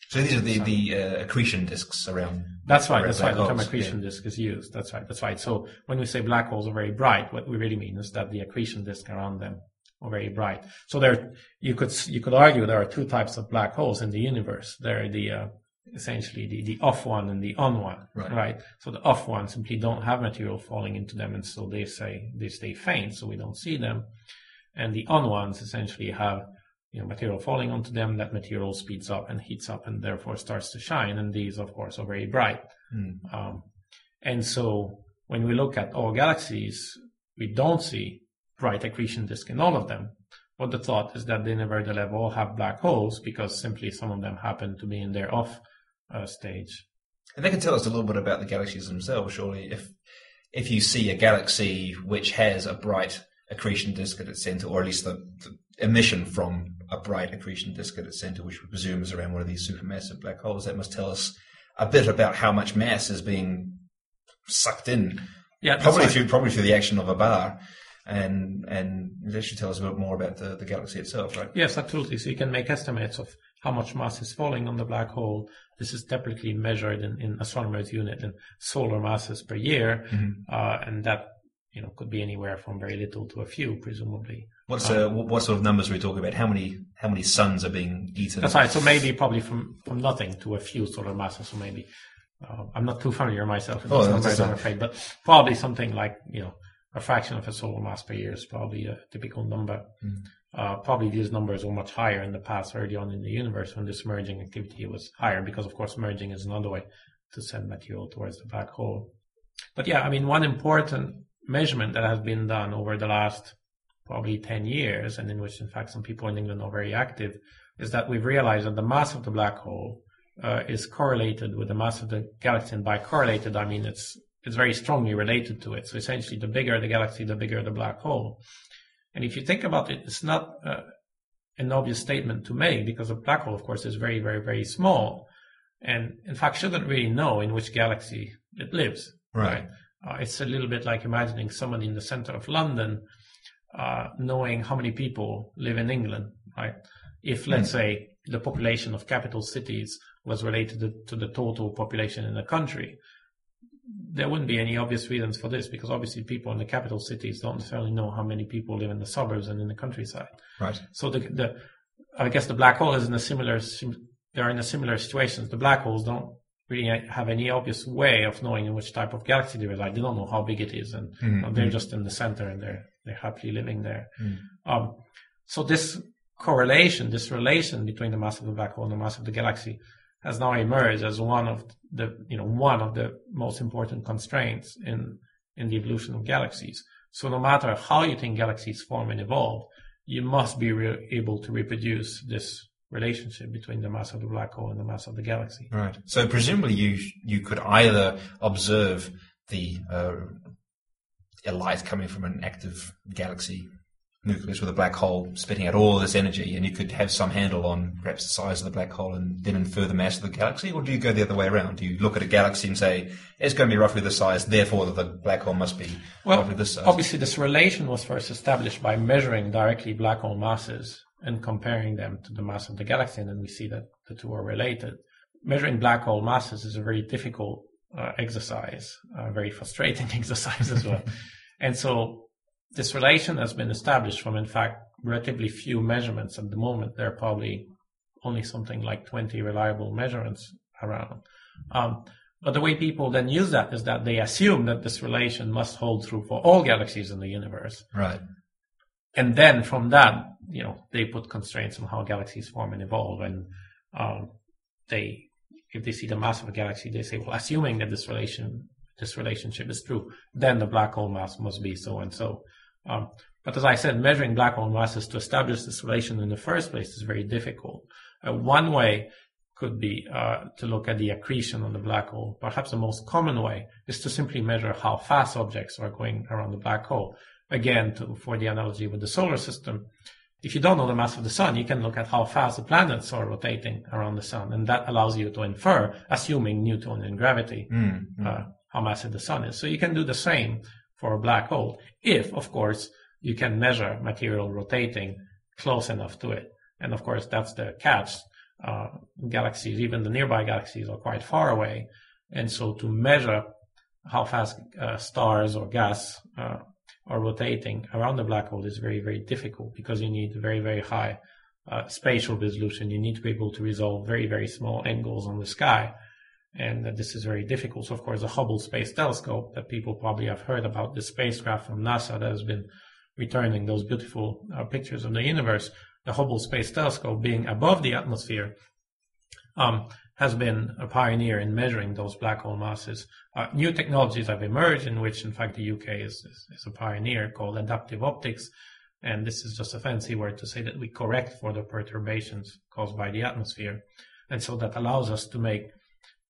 So these are the, the uh, accretion disks around. That's right. That's right. The term accretion yeah. disk is used. That's right. That's right. So when we say black holes are very bright, what we really mean is that the accretion disk around them are very bright. So there, you could you could argue there are two types of black holes in the universe. There are the uh, essentially the, the off one and the on one, right. right? So the off one simply don't have material falling into them, and so they say they stay faint, so we don't see them. And the on ones essentially have you know material falling onto them. That material speeds up and heats up, and therefore starts to shine. And these, of course, are very bright. Mm. Um, and so when we look at all galaxies, we don't see bright accretion disk in all of them. But the thought is that they nevertheless all have black holes because simply some of them happen to be in their off uh, stage. And they can tell us a little bit about the galaxies themselves, surely. If if you see a galaxy which has a bright accretion disk at its center, or at least the, the emission from a bright accretion disk at its center, which we presume is around one of these supermassive black holes, that must tell us a bit about how much mass is being sucked in. Yeah, probably right. through probably through the action of a bar and and that should tell us a bit more about the, the galaxy itself, right? Yes, absolutely. So you can make estimates of how much mass is falling on the black hole, this is typically measured in, in astronomers' unit in solar masses per year, mm-hmm. uh, and that you know could be anywhere from very little to a few, presumably. What's uh, um, what sort of numbers are we talking about? How many how many suns are being eaten? That's right. So maybe probably from from nothing to a few solar masses. So maybe uh, I'm not too familiar myself with oh, numbers, I'm afraid, but probably something like you know a fraction of a solar mass per year is probably a typical number. Mm. Uh, probably these numbers were much higher in the past, early on in the universe, when this merging activity was higher, because of course merging is another way to send material towards the black hole. But yeah, I mean, one important measurement that has been done over the last probably 10 years, and in which, in fact, some people in England are very active, is that we've realized that the mass of the black hole uh, is correlated with the mass of the galaxy. And by correlated, I mean it's it's very strongly related to it. So essentially, the bigger the galaxy, the bigger the black hole. And if you think about it, it's not uh, an obvious statement to make because a black hole, of course, is very, very, very small, and in fact shouldn't really know in which galaxy it lives. Right. Uh, it's a little bit like imagining someone in the center of London uh, knowing how many people live in England, right? If, let's say, the population of capital cities was related to, to the total population in the country, there wouldn't be any obvious reasons for this because obviously people in the capital cities don't necessarily know how many people live in the suburbs and in the countryside. Right. So the, the I guess the black hole is in a similar, they're in a similar situations. The black holes don't really have any obvious way of knowing in which type of galaxy they reside. They don't know how big it is, and Mhm, they're mhm. just in the center and they're they're happily living there. Mm. Um, so this correlation, this relation between the mass of the black hole and the mass of the galaxy, has now emerged as one of the you know one of the most important constraints in in the evolution of galaxies. So no matter how you think galaxies form and evolve, you must be re- able to reproduce this relationship between the mass of the black hole and the mass of the galaxy. Right. So presumably you you could either observe the uh, a light coming from an active galaxy nucleus with a black hole spitting out all this energy, and you could have some handle on perhaps the size of the black hole and then infer the mass of the galaxy, or do you go the other way around? Do you look at a galaxy and say it's going to be roughly this size, therefore the black hole must be Well, roughly this size? obviously, this relation was first established by measuring directly black hole masses and comparing them to the mass of the galaxy, and then we see that the two are related. Measuring black hole masses is a very difficult uh, exercise, a very frustrating exercise as well. and so, this relation has been established from, in fact, relatively few measurements at the moment. There are probably only something like 20 reliable measurements around. Um, but the way people then use that is that they assume that this relation must hold true for all galaxies in the universe. right. And then from that, you know, they put constraints on how galaxies form and evolve. And um, they, if they see the mass of a galaxy, they say, well, assuming that this relation, this relationship is true, then the black hole mass must be so and so. Um, but as I said, measuring black hole masses to establish this relation in the first place is very difficult. Uh, one way could be uh, to look at the accretion on the black hole. Perhaps the most common way is to simply measure how fast objects are going around the black hole. Again, to, for the analogy with the solar system, if you don't know the mass of the sun, you can look at how fast the planets are rotating around the sun, and that allows you to infer, assuming Newtonian gravity, Mm, mm. uh, how massive the sun is. So you can do the same for a black hole, if, of course, you can measure material rotating close enough to it. And of course, that's the catch. Uh, galaxies, even the nearby galaxies, are quite far away, and so to measure how fast uh, stars or gas uh, are rotating around the black hole is very, very difficult because you need very, very high uh, spatial resolution. You need to be able to resolve very, very small angles on the sky. And this is very difficult. So, of course, the Hubble Space Telescope that people probably have heard about, the spacecraft from NASA that has been returning those beautiful uh, pictures of the universe, the Hubble Space Telescope being above the atmosphere, um, has been a pioneer in measuring those black hole masses. Uh, new technologies have emerged in which, in fact, the UK is, is, is a pioneer called adaptive optics. And this is just a fancy word to say that we correct for the perturbations caused by the atmosphere. And so that allows us to make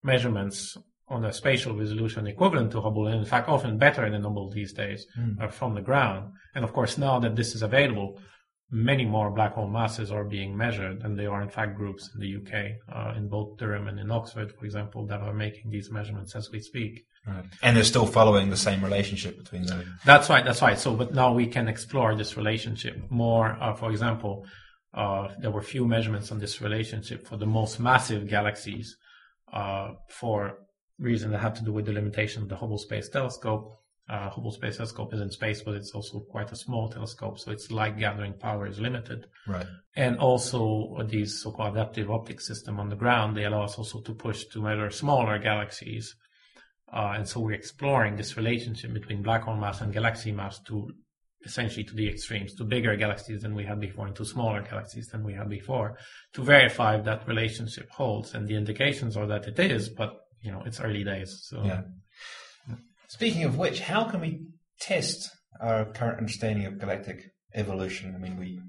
measurements on a spatial resolution equivalent to Hubble, and in fact, often better than Hubble these days uh, from the ground. And of course, now that this is available, many more black hole masses are being measured, and there are in fact groups in the UK, uh, in both Durham and in Oxford, for example, that are making these measurements as we speak. Right. And they're still following the same relationship between them. That's right. That's right. So, but now we can explore this relationship more. Uh, for example, uh, there were few measurements on this relationship for the most massive galaxies, uh, for reasons that have to do with the limitation of the Hubble Space Telescope. Uh, Hubble Space Telescope is in space, but it's also quite a small telescope, so its light gathering power is limited. Right. And also these so-called adaptive optic system on the ground, they allow us also to push to measure smaller galaxies. Uh, and so we're exploring this relationship between black hole mass and galaxy mass to essentially to the extremes, to bigger galaxies than we had before and to smaller galaxies than we had before, to verify that relationship holds. And the indications are that it is, but you know, it's early days. So Yeah. Speaking of which, how can we test our current understanding of galactic evolution? I mean, we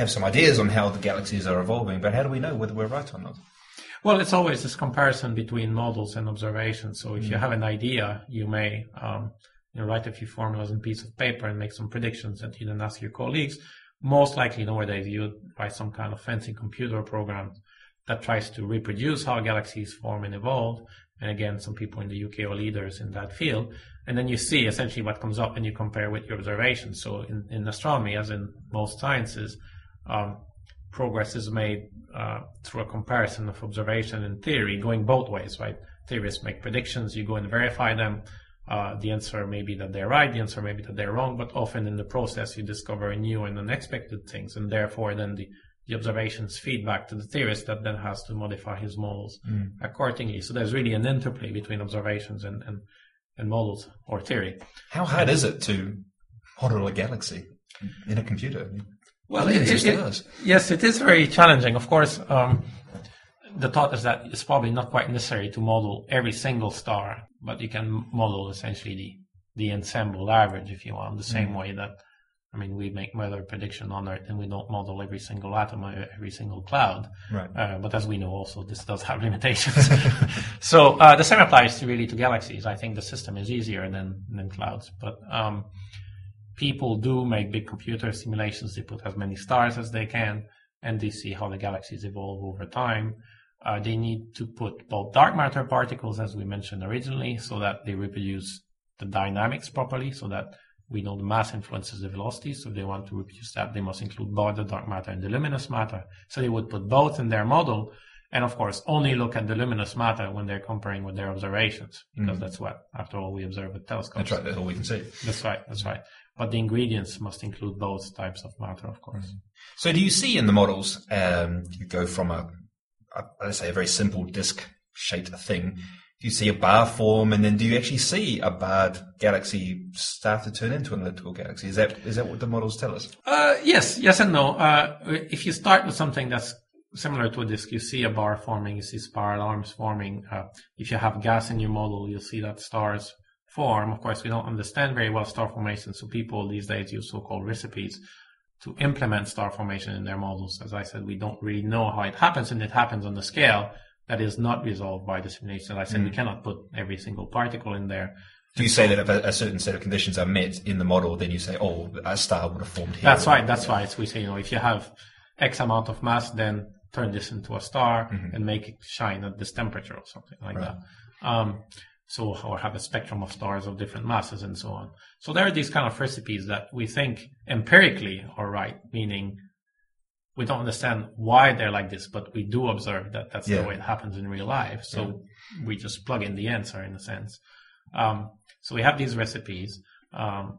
have some ideas on how the galaxies are evolving, but how do we know whether we're right or not? Well, it's always this comparison between models and observations. So if Mm. you have an idea, you may um, you know, write a few formulas on a piece of paper and make some predictions that you then ask your colleagues. Most likely nowadays you write some kind of fancy computer program that tries to reproduce how galaxies form and evolve. And again, some people in the UK are leaders in that field. And then you see essentially what comes up and you compare with your observations. So in, in astronomy, as in most sciences, um, progress is made uh, through a comparison of observation and theory, going both ways, right? Theorists make predictions, you go and verify them. Uh, the answer may be that they're right, the answer may be that they're wrong, but often in the process you discover new and unexpected things, and therefore then the, the observations feed back to the theorist that then has to modify his models accordingly. So there's really an interplay between observations and, and, and models or theory. How hard is it to model a galaxy in a computer? Well, it- of it- yes, it is very challenging. Of course, um, the thought is that it's probably not quite necessary to model every single star, but you can model essentially the, the ensemble average, if you want, the same way that, I mean, we make weather prediction on Earth and we don't model every single atom or every single cloud. Right. Uh, but as we know also, this does have limitations. so uh, the same applies to really to galaxies. I think the system is easier than, than clouds, but um, people do make big computer simulations. They put as many stars as they can, and they see how the galaxies evolve over time. Uh, they need to put both dark matter particles, as we mentioned originally, so that they reproduce the dynamics properly, so that we know the mass influences the velocity. So if they want to reproduce that, they must include both the dark matter and the luminous matter. So they would put both in their model, and of course, only look at the luminous matter when they're comparing with their observations, because that's what, after all, we observe with telescopes. That's right. That's all we can see. That's right. That's right. But the ingredients must include both types of matter, of course. So, do you see in the models um, you go from a, let's say a very simple disc-shaped thing? Do you see a bar form, and then do you actually see a barred galaxy start to turn into an elliptical galaxy? Is that is that what the models tell us? Uh, yes, yes and no. Uh, if you start with something that's similar to a disk, you see a bar forming, you see spiral arms forming. Uh, if you have gas in your model, you'll see that stars form. Of course, we don't understand very well star formation, so people these days use so-called recipes to implement star formation in their models. As I said, we don't really know how it happens, and it happens on the scale that is not resolved by the simulation. As I said, we cannot put every single particle in there. Do you say that if a, a certain set of conditions are met in the model, then you say, oh, a star would have formed here? That's right. That's why it's, we say, you know, if you have X amount of mass, then turn this into a star and make it shine at this temperature or something like Right. that. Um, so, or have a spectrum of stars of different masses and so on. So there are these kind of recipes that we think empirically are right, meaning we don't understand why they're like this, but we do observe that that's Yeah. the way it happens in real life. So we just plug in the answer in a sense. Um, so we have these recipes. Um,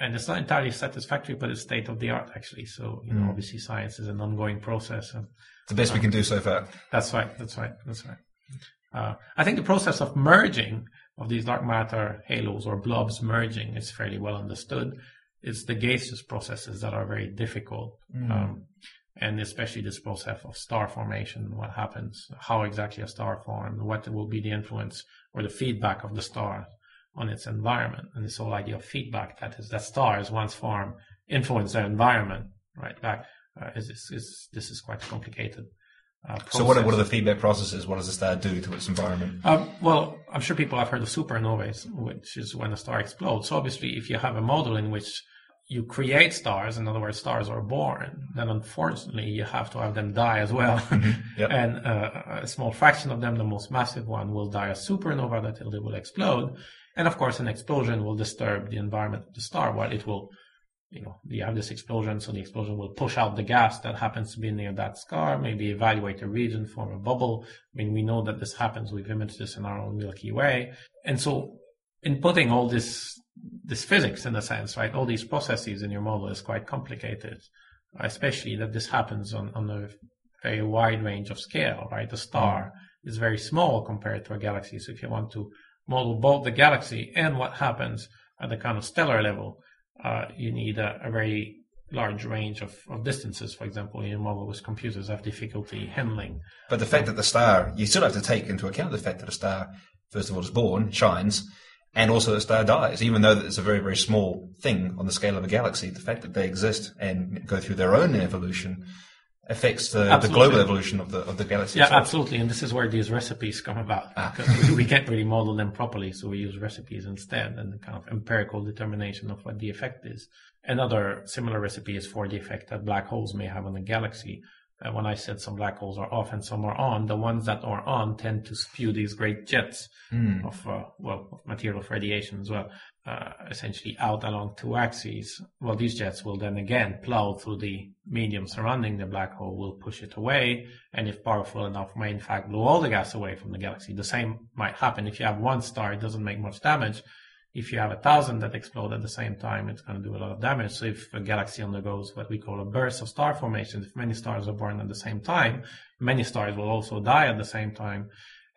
and it's not entirely satisfactory, but it's state of the art actually. So, you know, obviously science is an ongoing process and It's the best we can do so far. that's right. That's right. That's right. Uh, I think the process of merging of these dark matter halos or blobs merging is fairly well understood. It's the gaseous processes that are very difficult. Um, and especially this process of star formation, what happens, how exactly a star formed, what will be the influence or the feedback of the star on its environment. And this whole idea of feedback, that is, that stars once formed influence their environment, right back, uh, is, is, is, this is quite complicated. Uh, So, what are, what are the feedback processes? What does a star do to its environment? Um, well, I'm sure people have heard of supernovas, which is when a star explodes. So obviously, if you have a model in which you create stars, in other words, stars are born, then unfortunately you have to have them die as well. Yep. and uh, a small fraction of them, the most massive one, will die as supernova that it will explode. And of course, an explosion will disturb the environment of the star while it will you know, you have this explosion, so the explosion will push out the gas that happens to be near that scar, maybe evaluate the region, form a bubble. I mean, we know that this happens. We've imaged this in our own Milky Way. And so in putting all this, this physics in a sense, right, all these processes in your model is quite complicated, especially that this happens on, on a very wide range of scale, right? The star is very small compared to a galaxy. So if you want to model both the galaxy and what happens at the kind of stellar level, uh, you need a, a very large range of, of distances. For example, your with computers have difficulty handling. But the fact that the star, you still have to take into account the fact that a star, first of all, is born, shines, and also the star dies, even though it's a very, very small thing on the scale of a galaxy. The fact that they exist and go through their own evolution affects the, the global evolution of the of the galaxy. Yeah, absolutely, and this is where these recipes come about Ah. because we, we can't really model them properly, so we use recipes instead, and the kind of empirical determination of what the effect is. Another similar recipe is for the effect that black holes may have on the galaxy. Uh, when I said some black holes are off and some are on, the ones that are on tend to spew these great jets of uh, well of material of radiation as well, uh, essentially out along two axes. Well, these jets will then again plow through the medium surrounding the black hole, will push it away, and if powerful enough, may in fact blow all the gas away from the galaxy. The same might happen if you have one star; it doesn't make much damage. If you have a thousand that explode at the same time, it's going to do a lot of damage. So if a galaxy undergoes what we call a burst of star formation, if many stars are born at the same time, many stars will also die at the same time.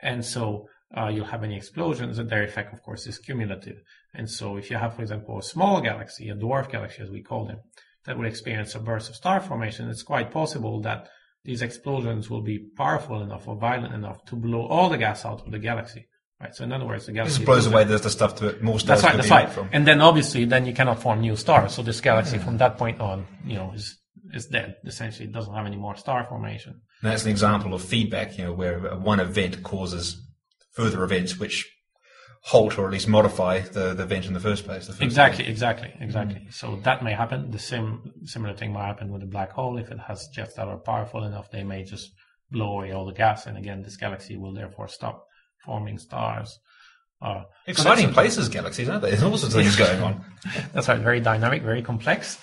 And so uh, you'll have many explosions, and their effect, of course, is cumulative. And so if you have, for example, a small galaxy, a dwarf galaxy, as we call them, that will experience a burst of star formation, it's quite possible that these explosions will be powerful enough or violent enough to blow all the gas out of the galaxy. Right. So in other words, the galaxy This blows away the, the stuff to more that's stars right. That's right. from. And then obviously, then you cannot form new stars. So this galaxy, from that point on, you know, is is dead. Essentially, it doesn't have any more star formation. And that's an example of feedback, you know, where one event causes further events which halt or at least modify the, the event in the first place. The first Exactly. Exactly. Exactly. So that may happen. The same similar thing might happen with a black hole. If it has jets that are powerful enough, they may just blow away all the gas, and again, this galaxy will therefore stop forming stars. Uh, Exciting places, galaxies, aren't they? There's all sorts of things going on. That's right. Very dynamic, very complex.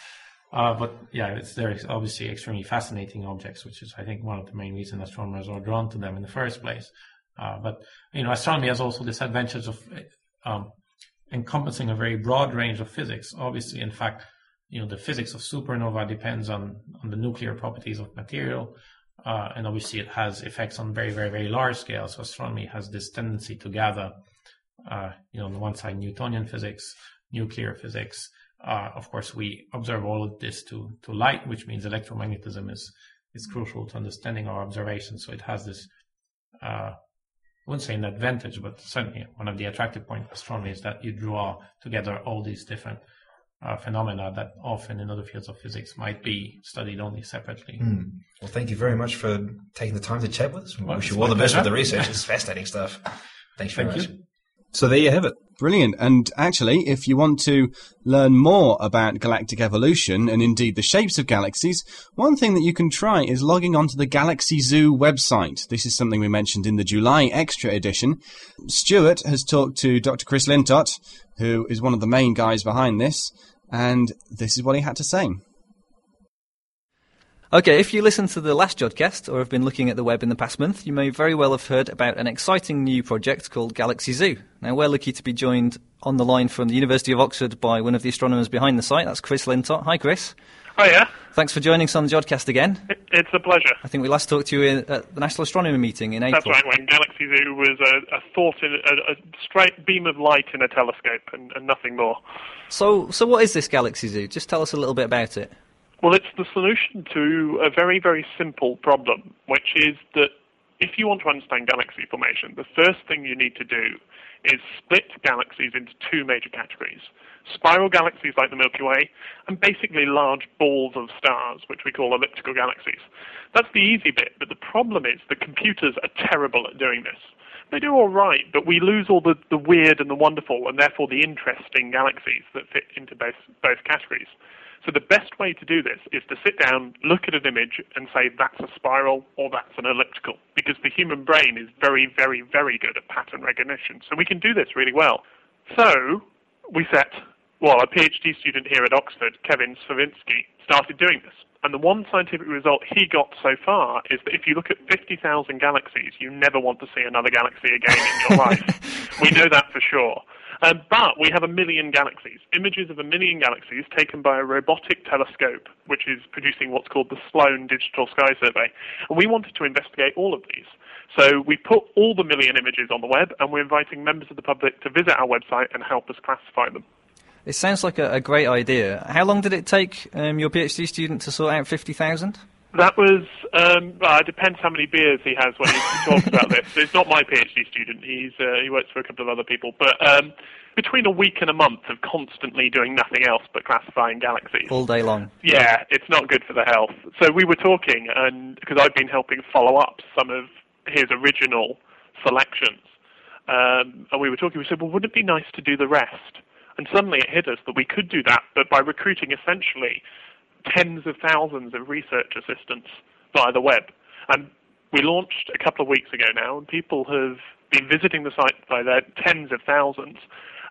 Uh, but yeah, it's they're obviously extremely fascinating objects, which is I think one of the main reasons astronomers are drawn to them in the first place. Uh, but you know, astronomy has also this advantage of um, encompassing a very broad range of physics. Obviously, in fact, you know, the physics of supernova depends on on the nuclear properties of material. Uh, and obviously, it has effects on very, very, very large scales. So astronomy has this tendency to gather uh, you know, on the one side, Newtonian physics, nuclear physics. Uh, of course, we observe all of this to, to light, which means electromagnetism is, is crucial to understanding our observations. So it has this, uh, I wouldn't say an advantage, but certainly one of the attractive points of astronomy is that you draw together all these different uh, phenomena that often in other fields of physics might be studied only separately. Well, thank you very much for taking the time to chat with us. We Well, wish you all the best with the research. It's fascinating stuff. Thanks very Thank much. you. So there you have it. Brilliant. And actually, if you want to learn more about galactic evolution and indeed the shapes of galaxies, one thing that you can try is logging onto the Galaxy Zoo website. This is something we mentioned in the July Extra edition. Stuart has talked to Dr. Chris Lintott, who is one of the main guys behind this, and this is what he had to say. Okay, if you listened to the last Jodcast or have been looking at the web in the past month, you may very well have heard about an exciting new project called Galaxy Zoo. Now, we're lucky to be joined on the line from the University of Oxford by one of the astronomers behind the site. That's Chris Lintott. Hi, Chris. Oh yeah, Thanks for joining us on the Jodcast again. it, it's a pleasure. I think we last talked to you in, at the National Astronomy meeting in April. That's right. When Galaxy Zoo was a, a thought in a, a straight beam of light in a telescope, and, and nothing more. So, so what is this Galaxy Zoo? Just tell us a little bit about it. Well, it's the solution to a very, very simple problem, which is that if you want to understand galaxy formation, the first thing you need to do is split galaxies into two major categories. Spiral galaxies like the Milky Way, and basically large balls of stars, which we call elliptical galaxies. That's the easy bit, but the problem is the computers are terrible at doing this. They do all right, but we lose all the, the weird and the wonderful, and therefore the interesting galaxies that fit into both, both categories. So the best way to do this is to sit down, look at an image, and say that's a spiral or that's an elliptical, because the human brain is very, very, very good at pattern recognition. So we can do this really well. So we set, well, a PhD student here at Oxford, Kevin Schawinski, started doing this. And the one scientific result he got so far is that if you look at 50,000 galaxies, you never want to see another galaxy again in your life. We know that for sure. Um, but we have a million galaxies, images of a million galaxies taken by a robotic telescope, which is producing what's called the Sloan Digital Sky Survey. And we wanted to investigate all of these. So we put all the million images on the web, and we're inviting members of the public to visit our website and help us classify them. It sounds like a, a great idea. How long did it take um, your PhD student to sort out 50,000? That was, um, it depends how many beers he has when he talks about this. It's not my PhD student. He's, uh, he works for a couple of other people. But um, between a week and a month of constantly doing nothing else but classifying galaxies. All day long. Yeah, it's not good for the health. So we were talking, and because I've been helping follow up some of his original selections, um, and we were talking, we said, well, wouldn't it be nice to do the rest? And suddenly it hit us that we could do that, but by recruiting essentially tens of thousands of research assistants via the web. And we launched a couple of weeks ago now, and people have been visiting the site by their tens of thousands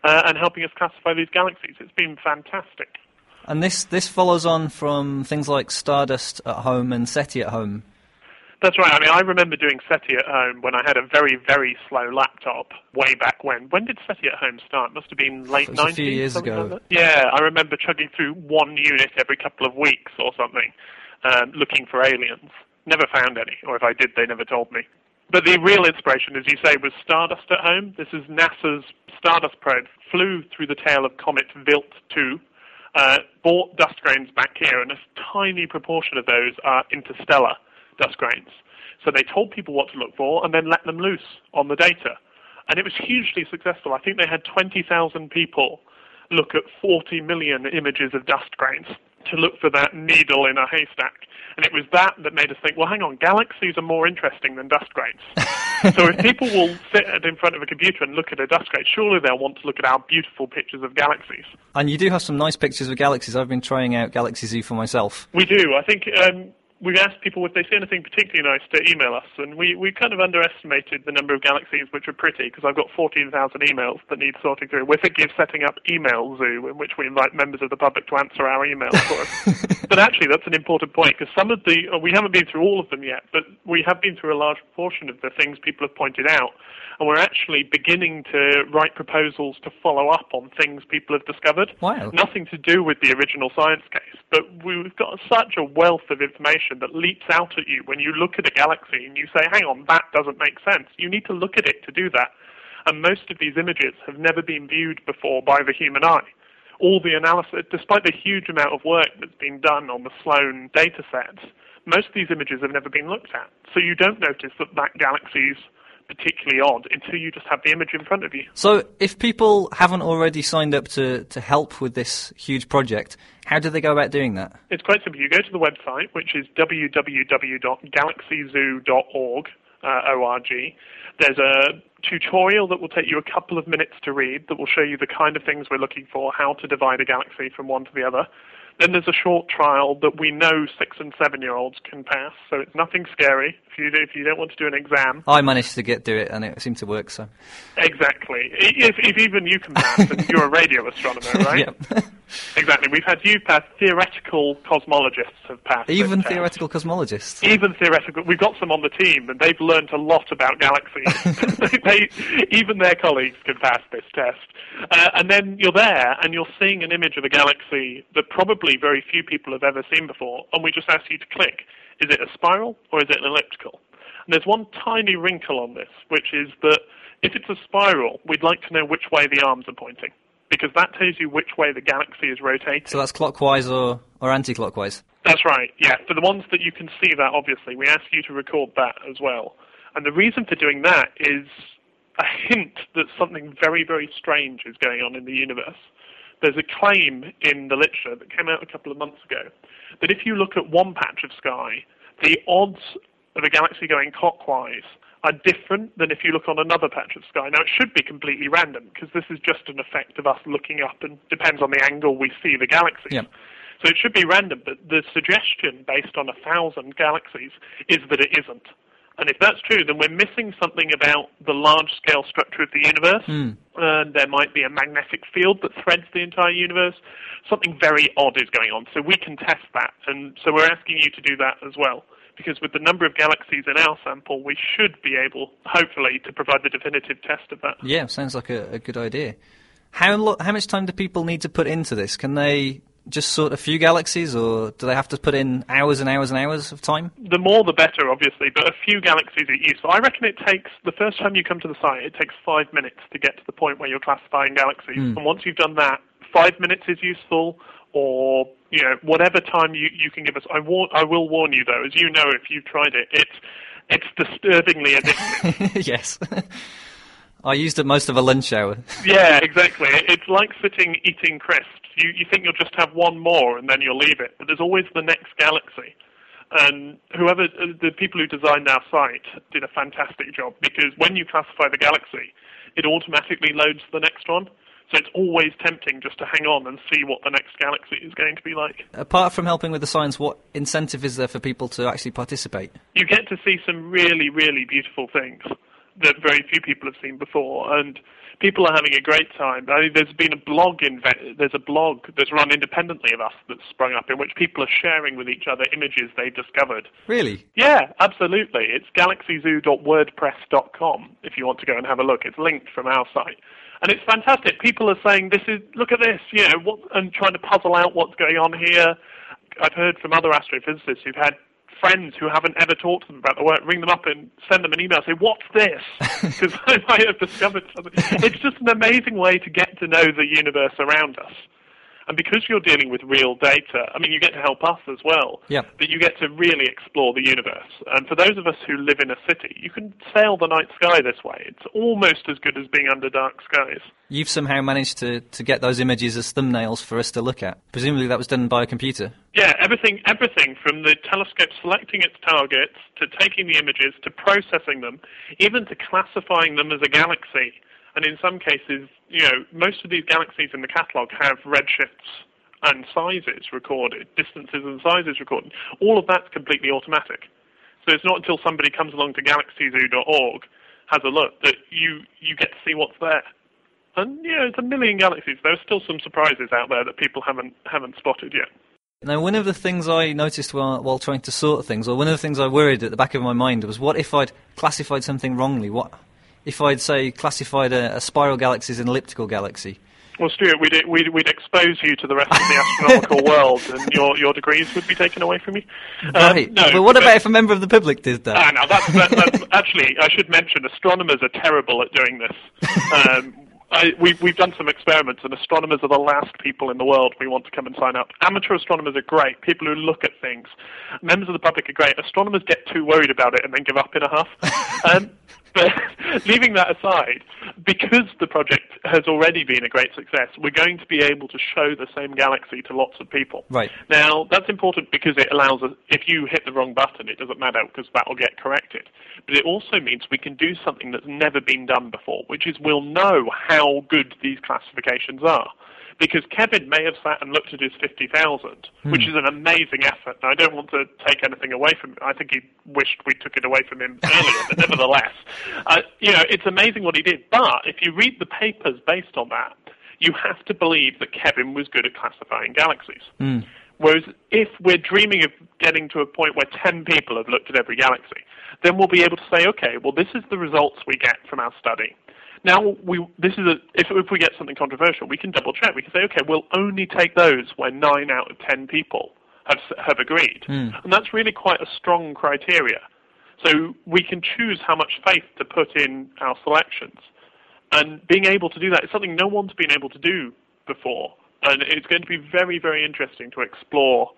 uh, and helping us classify these galaxies. It's been fantastic. And this, this follows on from things like Stardust at home and SETI at home. That's right. I mean, I remember doing SETI at home when I had a very, very slow laptop way back when. When did SETI at home start? It must have been late It was a 90s. few years ago. like yeah, I remember chugging through one unit every couple of weeks or something, um, looking for aliens. Never found any, or if I did, they never told me. But the real inspiration, as you say, was Stardust at home. This is NASA's Stardust probe. Flew through the tail of comet Wild 2, uh, brought dust grains back here, and a tiny proportion of those are interstellar dust grains. So they told people what to look for and then let them loose on the data. And it was hugely successful. I think they had 20,000 people look at 40 million images of dust grains to look for that needle in a haystack. And it was that that made us think, well, hang on, galaxies are more interesting than dust grains. so if people will sit in front of a computer and look at a dust grain, surely they'll want to look at our beautiful pictures of galaxies. And you do have some nice pictures of galaxies. I've been trying out Galaxy Zoo for myself. We do. I think um, we've asked people if they see anything particularly nice to email us, and we, we kind of underestimated the number of galaxies which are pretty because I've got 14,000 emails that need sorting through. We're thinking of setting up Email Zoo, in which we invite members of the public to answer our emails for us. but actually, that's an important point because some of the uh, we haven't been through all of them yet, but we have been through a large proportion of the things people have pointed out. And we're actually beginning to write proposals to follow up on things people have discovered Wow. nothing to do with the original science case, but we've got such a wealth of information that leaps out at you when you look at a galaxy and you say, hang on, that doesn't make sense. You need to look at it to do that. And most of these images have never been viewed before by the human eye. All the analysis, despite the huge amount of work that's been done on the Sloan data sets, most of these images have never been looked at. So you don't notice that that galaxy's particularly odd until you just have the image in front of you. So, if people haven't already signed up to, to help with this huge project, how do they go about doing that? It's quite simple. You go to the website, which is www.galaxyzoo.org, uh, O-R-G. There's a tutorial that will take you a couple of minutes to read that will show you the kind of things we're looking for, how to divide a galaxy from one to the other. Then there's a short trial that we know six and seven year olds can pass, so it's nothing scary if you, do, if you don't want to do an exam. I managed to get do it, and it seemed to work. So, Exactly. If, if even you can pass, and you're a radio astronomer, right? Exactly. We've had you pass. Theoretical cosmologists have passed. even test. theoretical cosmologists. even theoretical. We've got some on the team, and they've learnt a lot about galaxies. they, even their colleagues can pass this test. Uh, and then you're there, and you're seeing an image of a galaxy that probably very few people have ever seen before, and we just ask you to click. Is it a spiral or is it an elliptical? And there's one tiny wrinkle on this, which is that if it's a spiral, we'd like to know which way the arms are pointing. Because that tells you which way the galaxy is rotating. So that's clockwise or, or anti-clockwise. That's right, yeah. For the ones that you can see that, obviously, we ask you to record that as well. And the reason for doing that is a hint that something very, very strange is going on in the universe. There's a claim in the literature that came out a couple of months ago that if you look at one patch of sky, the odds of a galaxy going clockwise are different than if you look on another patch of sky. Now, it should be completely random because this is just an effect of us looking up and depends on the angle we see the galaxy. Yeah. So it should be random, but the suggestion based on a thousand galaxies is that it isn't. And if that's true, then we're missing something about the large scale structure of the universe. Hmm. And there might be a magnetic field that threads the entire universe. Something very odd is going on. So we can test that. And so we're asking you to do that as well. Because with the number of galaxies in our sample, we should be able, hopefully, to provide the definitive test of that. Yeah, sounds like a, a good idea. How lo- how much time do people need to put into this? Can they just sort a few galaxies, or do they have to put in hours and hours and hours of time? the more the better, obviously, but a few galaxies are useful. I reckon it takes, the first time you come to the site, it takes five minutes to get to the point where you're classifying galaxies. Hmm. And once you've done that, five minutes is useful, or, you know, whatever time you, you can give us. I, war- I will warn you, though, as you know if you've tried it, it's, it's disturbingly addictive. yes. I used it most of a lunch hour. Yeah, exactly. It's like sitting eating crisps. You, you think you'll just have one more and then you'll leave it, but there's always the next galaxy. And whoever, uh, the people who designed our site did a fantastic job because when you classify the galaxy, it automatically loads the next one. So it's always tempting just to hang on and see what the next galaxy is going to be like. Apart from helping with the science, what incentive is there for people to actually participate? You get to see some really, really beautiful things that very few people have seen before, and people are having a great time. I mean, there's been a blog in there's a blog that's run independently of us that's sprung up in which people are sharing with each other images they've discovered. Really? Yeah, absolutely. It's galaxyzoo.wordpress.com if you want to go and have a look. It's linked from our site. And it's fantastic. People are saying, "This is look at this," you know, what, and trying to puzzle out what's going on here. I've heard from other astrophysicists who've had friends who haven't ever talked to them about the work, ring them up and send them an email, say, "What's this?" Because I might have discovered something. It's just an amazing way to get to know the universe around us. And because you're dealing with real data, I mean, you get to help us as well. Yeah. But you get to really explore the universe. And for those of us who live in a city, you can sail the night sky this way. It's almost as good as being under dark skies. You've somehow managed to, to get those images as thumbnails for us to look at. Presumably that was done by a computer. Yeah, everything, everything from the telescope selecting its targets to taking the images to processing them, even to classifying them as a galaxy. And in some cases, you know, most of these galaxies in the catalogue have redshifts and sizes recorded, distances and sizes recorded. All of that's completely automatic. So it's not until somebody comes along to galaxyzoo.org, has a look, that you, you get to see what's there. And yeah, it's a million galaxies. There are still some surprises out there that people haven't haven't spotted yet. Now, one of the things I noticed while, while trying to sort things, or one of the things I worried at the back of my mind was, what if I'd classified something wrongly? What if I'd say classified a, a spiral galaxy as an elliptical galaxy? Well, Stuart, we'd, we'd, we'd expose you to the rest of the astronomical world, and your, your degrees would be taken away from you. Um, right. no, but what about if a member of the public did that? Ah, no, that's, that, that's actually, I should mention, astronomers are terrible at doing this. Um, I, we've, we've done some experiments, and astronomers are the last people in the world we want to come and sign up. Amateur astronomers are great, people who look at things. Members of the public are great. Astronomers get too worried about it and then give up in a huff. um, but leaving that aside, because the project has already been a great success, we're going to be able to show the same galaxy to lots of people. Right. Now, that's important because it allows us, if you hit the wrong button, it doesn't matter because that will get corrected. But it also means we can do something that's never been done before, which is we'll know how good these classifications are because Kevin may have sat and looked at his 50,000, which is an amazing effort. And I don't want to take anything away from him. I think he wished we took it away from him earlier, but nevertheless, uh, you know, it's amazing what he did. But if you read the papers based on that, you have to believe that Kevin was good at classifying galaxies. Whereas if we're dreaming of getting to a point where 10 people have looked at every galaxy, then we'll be able to say, okay, well, this is the results we get from our study. Now, we, this is a, if, if we get something controversial, we can double check. We can say, okay, we'll only take those where 9 out of 10 people have, have agreed. Hmm. And that's really quite a strong criteria. So we can choose how much faith to put in our selections. And being able to do that is something no one's been able to do before. And it's going to be very, very interesting to explore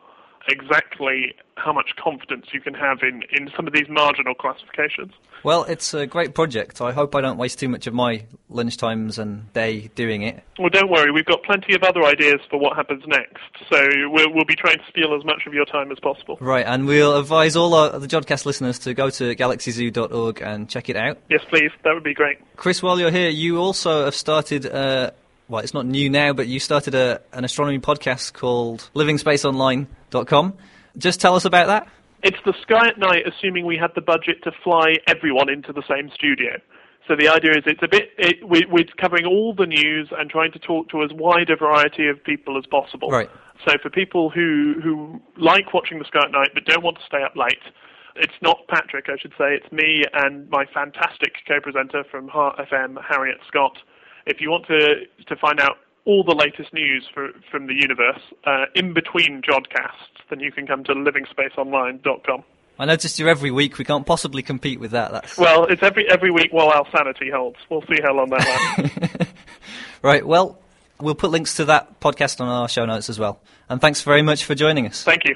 exactly how much confidence you can have in, in some of these marginal classifications. Well, it's a great project. I hope I don't waste too much of my lunchtimes and day doing it. Well, don't worry, we've got plenty of other ideas for what happens next. So we'll, we'll be trying to steal as much of your time as possible. Right, and we'll advise all our, the Jodcast listeners to go to galaxyzoo.org and check it out. Yes, please, that would be great. Chris, while you're here, you also have started. Uh, well, it's not new now, but you started a, an astronomy podcast called LivingSpaceOnline.com. Just tell us about that. It's the sky at night, assuming we had the budget to fly everyone into the same studio. So the idea is it's a bit, it, we, we're covering all the news and trying to talk to as wide a variety of people as possible. Right. So for people who, who like watching the sky at night but don't want to stay up late, it's not Patrick, I should say, it's me and my fantastic co-presenter from Heart FM, Harriet Scott. If you want to, to find out all the latest news for, from the universe uh, in between Jodcasts, then you can come to livingspaceonline.com. I noticed you're every week. We can't possibly compete with that. That's Well, it's every every week while our sanity holds. We'll see how long that lasts. right. Well, we'll put links to that podcast on our show notes as well. And thanks very much for joining us. Thank you.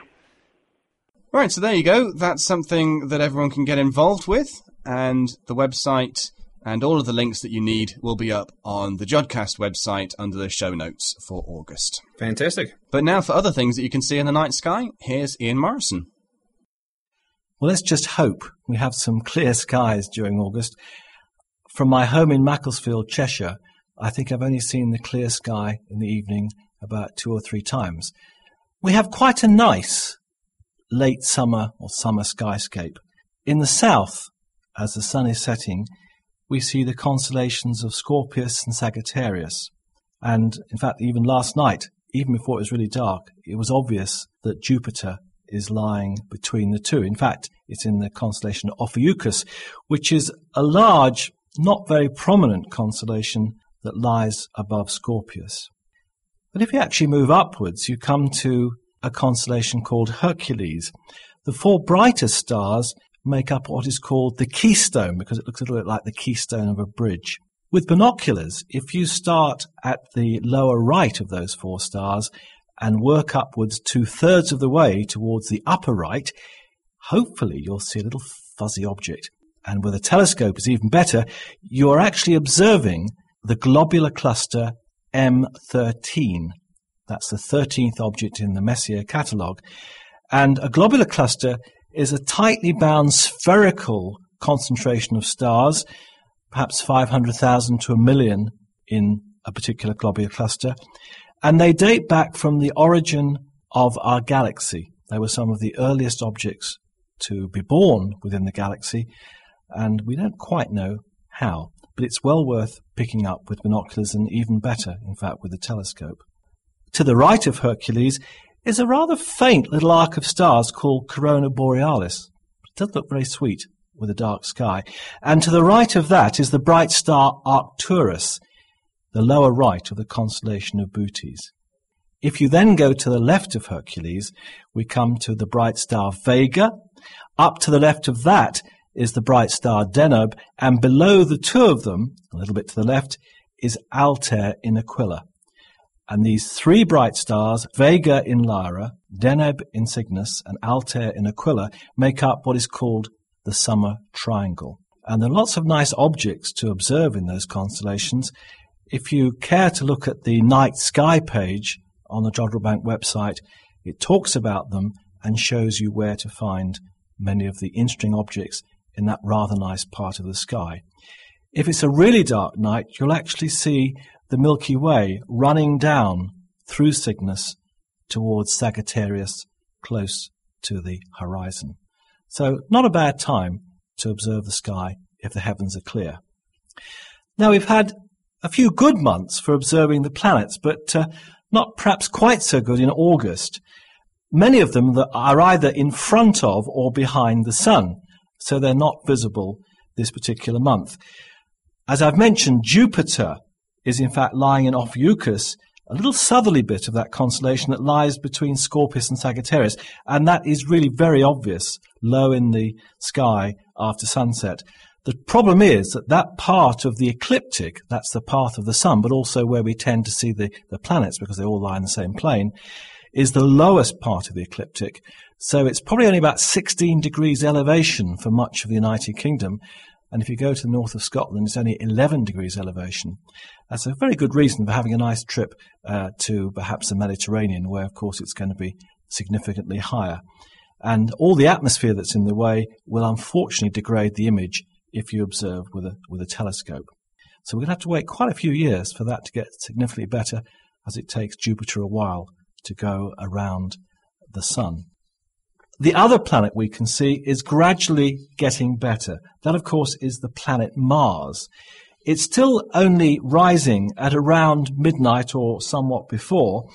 Right, so there you go. That's something that everyone can get involved with, and the website And all of the links that you need will be up on the Jodcast website under the show notes for August. Fantastic. But now for other things that you can see in the night sky, here's Ian Morison. Well, let's just hope we have some clear skies during August. From my home in Macclesfield, Cheshire, I think I've only seen the clear sky in the evening about two or three times. We have quite a nice late summer or summer skyscape. In the south, as the sun is setting, we see the constellations of Scorpius and Sagittarius. And in fact, even last night, even before it was really dark, it was obvious that Jupiter is lying between the two. In fact, it's in the constellation Ophiuchus, which is a large, not very prominent constellation that lies above Scorpius. But if you actually move upwards, you come to a constellation called Hercules. The four brightest stars make up what is called the keystone because it looks a little bit like the keystone of a bridge. With binoculars, if you start at the lower right of those four stars and work upwards two thirds of the way towards the upper right, hopefully you'll see a little fuzzy object. And with a telescope, it's even better. You are actually observing the globular cluster M13. That's the 13th object in the Messier catalogue. And a globular cluster is a tightly bound spherical concentration of stars, perhaps 500,000 to a million in a particular globular cluster. And they date back from the origin of our galaxy. They were some of the earliest objects to be born within the galaxy, and we don't quite know how, but it's well worth picking up with binoculars and even better, in fact, with a telescope. To the right of Hercules is a rather faint little arc of stars called Corona Borealis. It does look very sweet with a dark sky. And to the right of that is the bright star Arcturus, the lower right of the constellation of Bootes. If you then go to the left of Hercules, we come to the bright star Vega. Up to the left of that is the bright star Deneb, and below the two of them, a little bit to the left, is Altair in Aquila. And these three bright stars, Vega in Lyra, Deneb in Cygnus, and Altair in Aquila, make up what is called the Summer Triangle. And there are lots of nice objects to observe in those constellations. If you care to look at the night sky page on the Jodrell Bank website, it talks about them and shows you where to find many of the interesting objects in that rather nice part of the sky. If it's a really dark night, you'll actually see the Milky Way running down through Cygnus towards Sagittarius, close to the horizon. So, not a bad time to observe the sky if the heavens are clear. Now, we've had a few good months for observing the planets, but uh, not perhaps quite so good in August. Many of them are either in front of or behind the sun, so they're not visible this particular month. As I've mentioned, Jupiter is in fact lying in Ophiuchus, a little southerly bit of that constellation that lies between Scorpius and Sagittarius, and that is really very obvious low in the sky after sunset. The problem is that that part of the ecliptic, that's the path of the sun, but also where we tend to see the, the planets because they all lie in the same plane, is the lowest part of the ecliptic. So it's probably only about 16 degrees elevation for much of the United Kingdom. And if you go to the north of Scotland, it's only 11 degrees elevation. That's a very good reason for having a nice trip uh, to perhaps the Mediterranean, where, of course, it's going to be significantly higher. And all the atmosphere that's in the way will unfortunately degrade the image if you observe with a, with a telescope. So we're going to have to wait quite a few years for that to get significantly better, as it takes Jupiter a while to go around the Sun. The other planet we can see is gradually getting better. That, of course, is the planet Mars. It's still only rising at around midnight or somewhat before.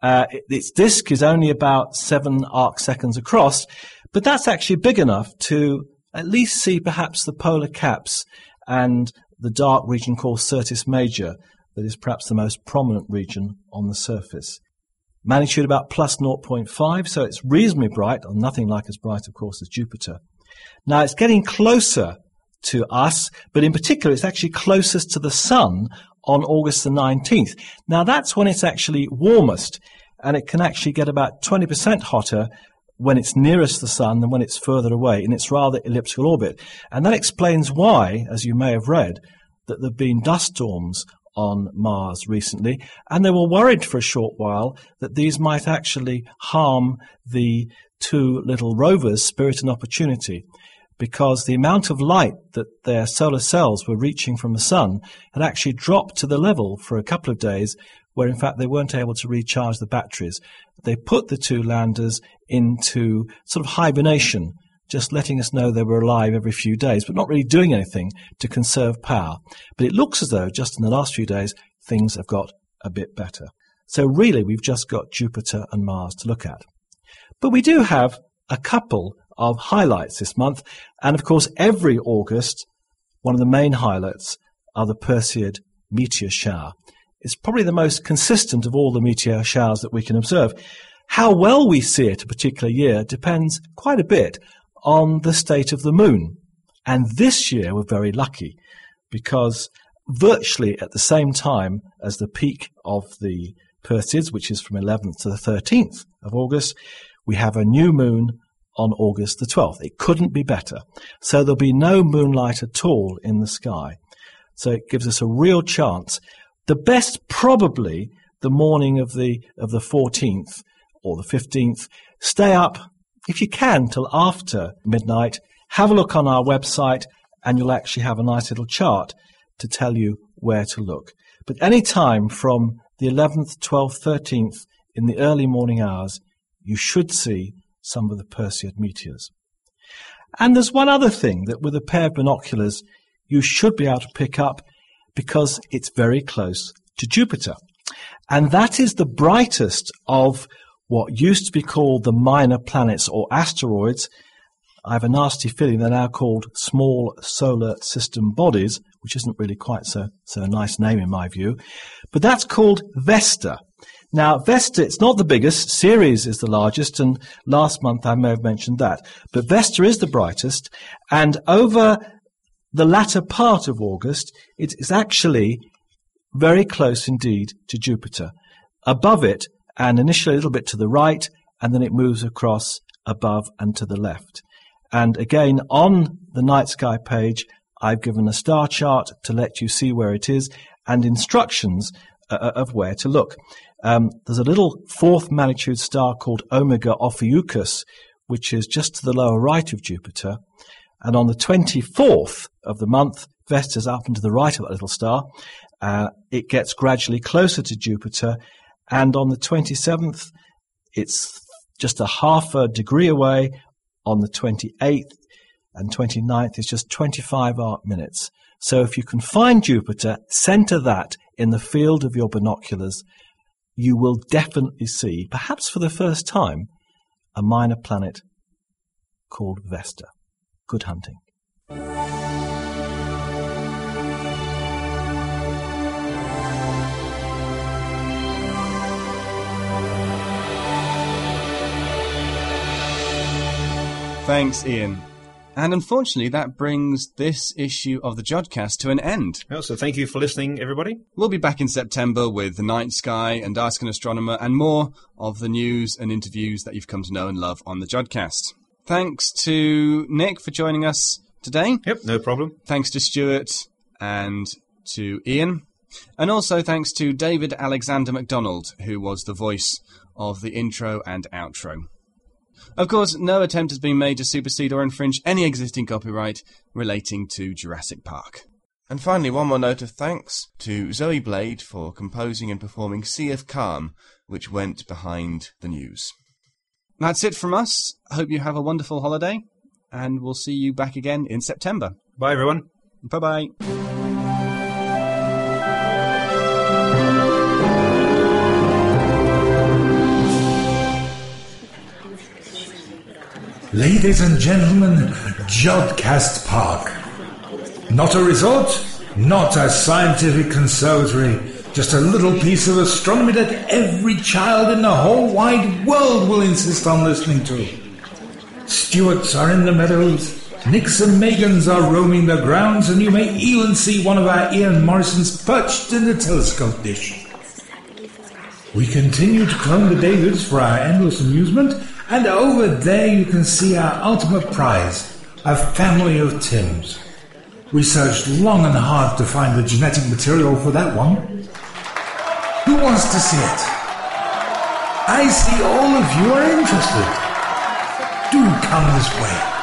Uh, its disk is only about seven arc seconds across, but that's actually big enough to at least see perhaps the polar caps and the dark region called Syrtis Major, that is perhaps the most prominent region on the surface. Magnitude about plus 0.5, so it's reasonably bright, or nothing like as bright, of course, as Jupiter. Now it's getting closer to us, but in particular, it's actually closest to the Sun on August the 19th. Now that's when it's actually warmest, and it can actually get about 20% hotter when it's nearest the sun than when it's further away in its rather elliptical orbit. And that explains why, as you may have read, that there have been dust storms on Mars recently, and they were worried for a short while that these might actually harm the two little rovers, Spirit and Opportunity, because the amount of light that their solar cells were reaching from the sun had actually dropped to the level for a couple of days where in fact they weren't able to recharge the batteries. They put the two landers into sort of hibernation, just letting us know they were alive every few days, but not really doing anything to conserve power. But it looks as though just in the last few days things have got a bit better. So really we've just got Jupiter and Mars to look at. But we do have a couple of highlights this month, and of course every August one of the main highlights are the Perseid meteor shower. It's probably the most consistent of all the meteor showers that we can observe. How well we see it a particular year depends quite a bit on the state of the moon. And this year we're very lucky because virtually at the same time as the peak of the Perseids, which is from 11th to the 13th of August, we have a new moon on August the 12th. It couldn't be better. So there'll be no moonlight at all in the sky. So it gives us a real chance the best, probably, the morning of the of the 14th or the 15th. Stay up if you can till after midnight. Have a look on our website, and you'll actually have a nice little chart to tell you where to look. But any time from the 11th, 12th, 13th in the early morning hours, you should see some of the Perseid meteors. And there's one other thing that with a pair of binoculars you should be able to pick up because it's very close to Jupiter. And that is the brightest of what used to be called the minor planets or asteroids. I have a nasty feeling they're now called small solar system bodies, which isn't really quite so, so a nice name in my view. But that's called Vesta. Now, Vesta, it's not the biggest. Ceres is the largest, and last month I may have mentioned that. But Vesta is the brightest, and over the latter part of August, it is actually very close indeed to Jupiter. Above it, and initially a little bit to the right, and then it moves across above and to the left. And again, on the night sky page, I've given a star chart to let you see where it is and instructions uh, uh of where to look. Um, there's a little fourth magnitude star called Omega Ophiuchus, which is just to the lower right of Jupiter. And on the 24th of the month, Vesta's up and to the right of that little star. Uh, it gets gradually closer to Jupiter. And on the 27th, it's just a half a degree away. On the 28th and 29th, it's just 25 arc minutes. So if you can find Jupiter, center that in the field of your binoculars, you will definitely see, perhaps for the first time, a minor planet called Vesta. Good hunting. Thanks, Ian. And unfortunately, that brings this issue of the Jodcast to an end. Well, so thank you for listening, everybody. We'll be back in September with The Night Sky and Ask an Astronomer and more of the news and interviews that you've come to know and love on the Jodcast. Thanks to Nick for joining us today. Yep, no problem. Thanks to Stuart and to Ian. And also thanks to David Alexander MacDonald, who was the voice of the intro and outro. Of course, no attempt has been made to supersede or infringe any existing copyright relating to Jurassic Park. And finally, one more note of thanks to Zoe Blade for composing and performing Sea of Calm, which went behind the news. That's it from us. Hope you have a wonderful holiday, and we'll see you back again in September. Bye, everyone. Bye bye. Ladies and gentlemen, Jodcast Park. Not a resort, not a scientific conservatory, just a little piece of astronomy that every child in the whole wide world will insist on listening to. Stewarts are in the meadows, Nicks and Megans are roaming the grounds, and you may even see one of our Ian Morisons perched in the telescope dish. We continue to clone the Davids for our endless amusement, And over there you can see our ultimate prize, a family of Tims. We searched long and hard to find the genetic material for that one. Who wants to see it? I see all of you are interested. Do come this way.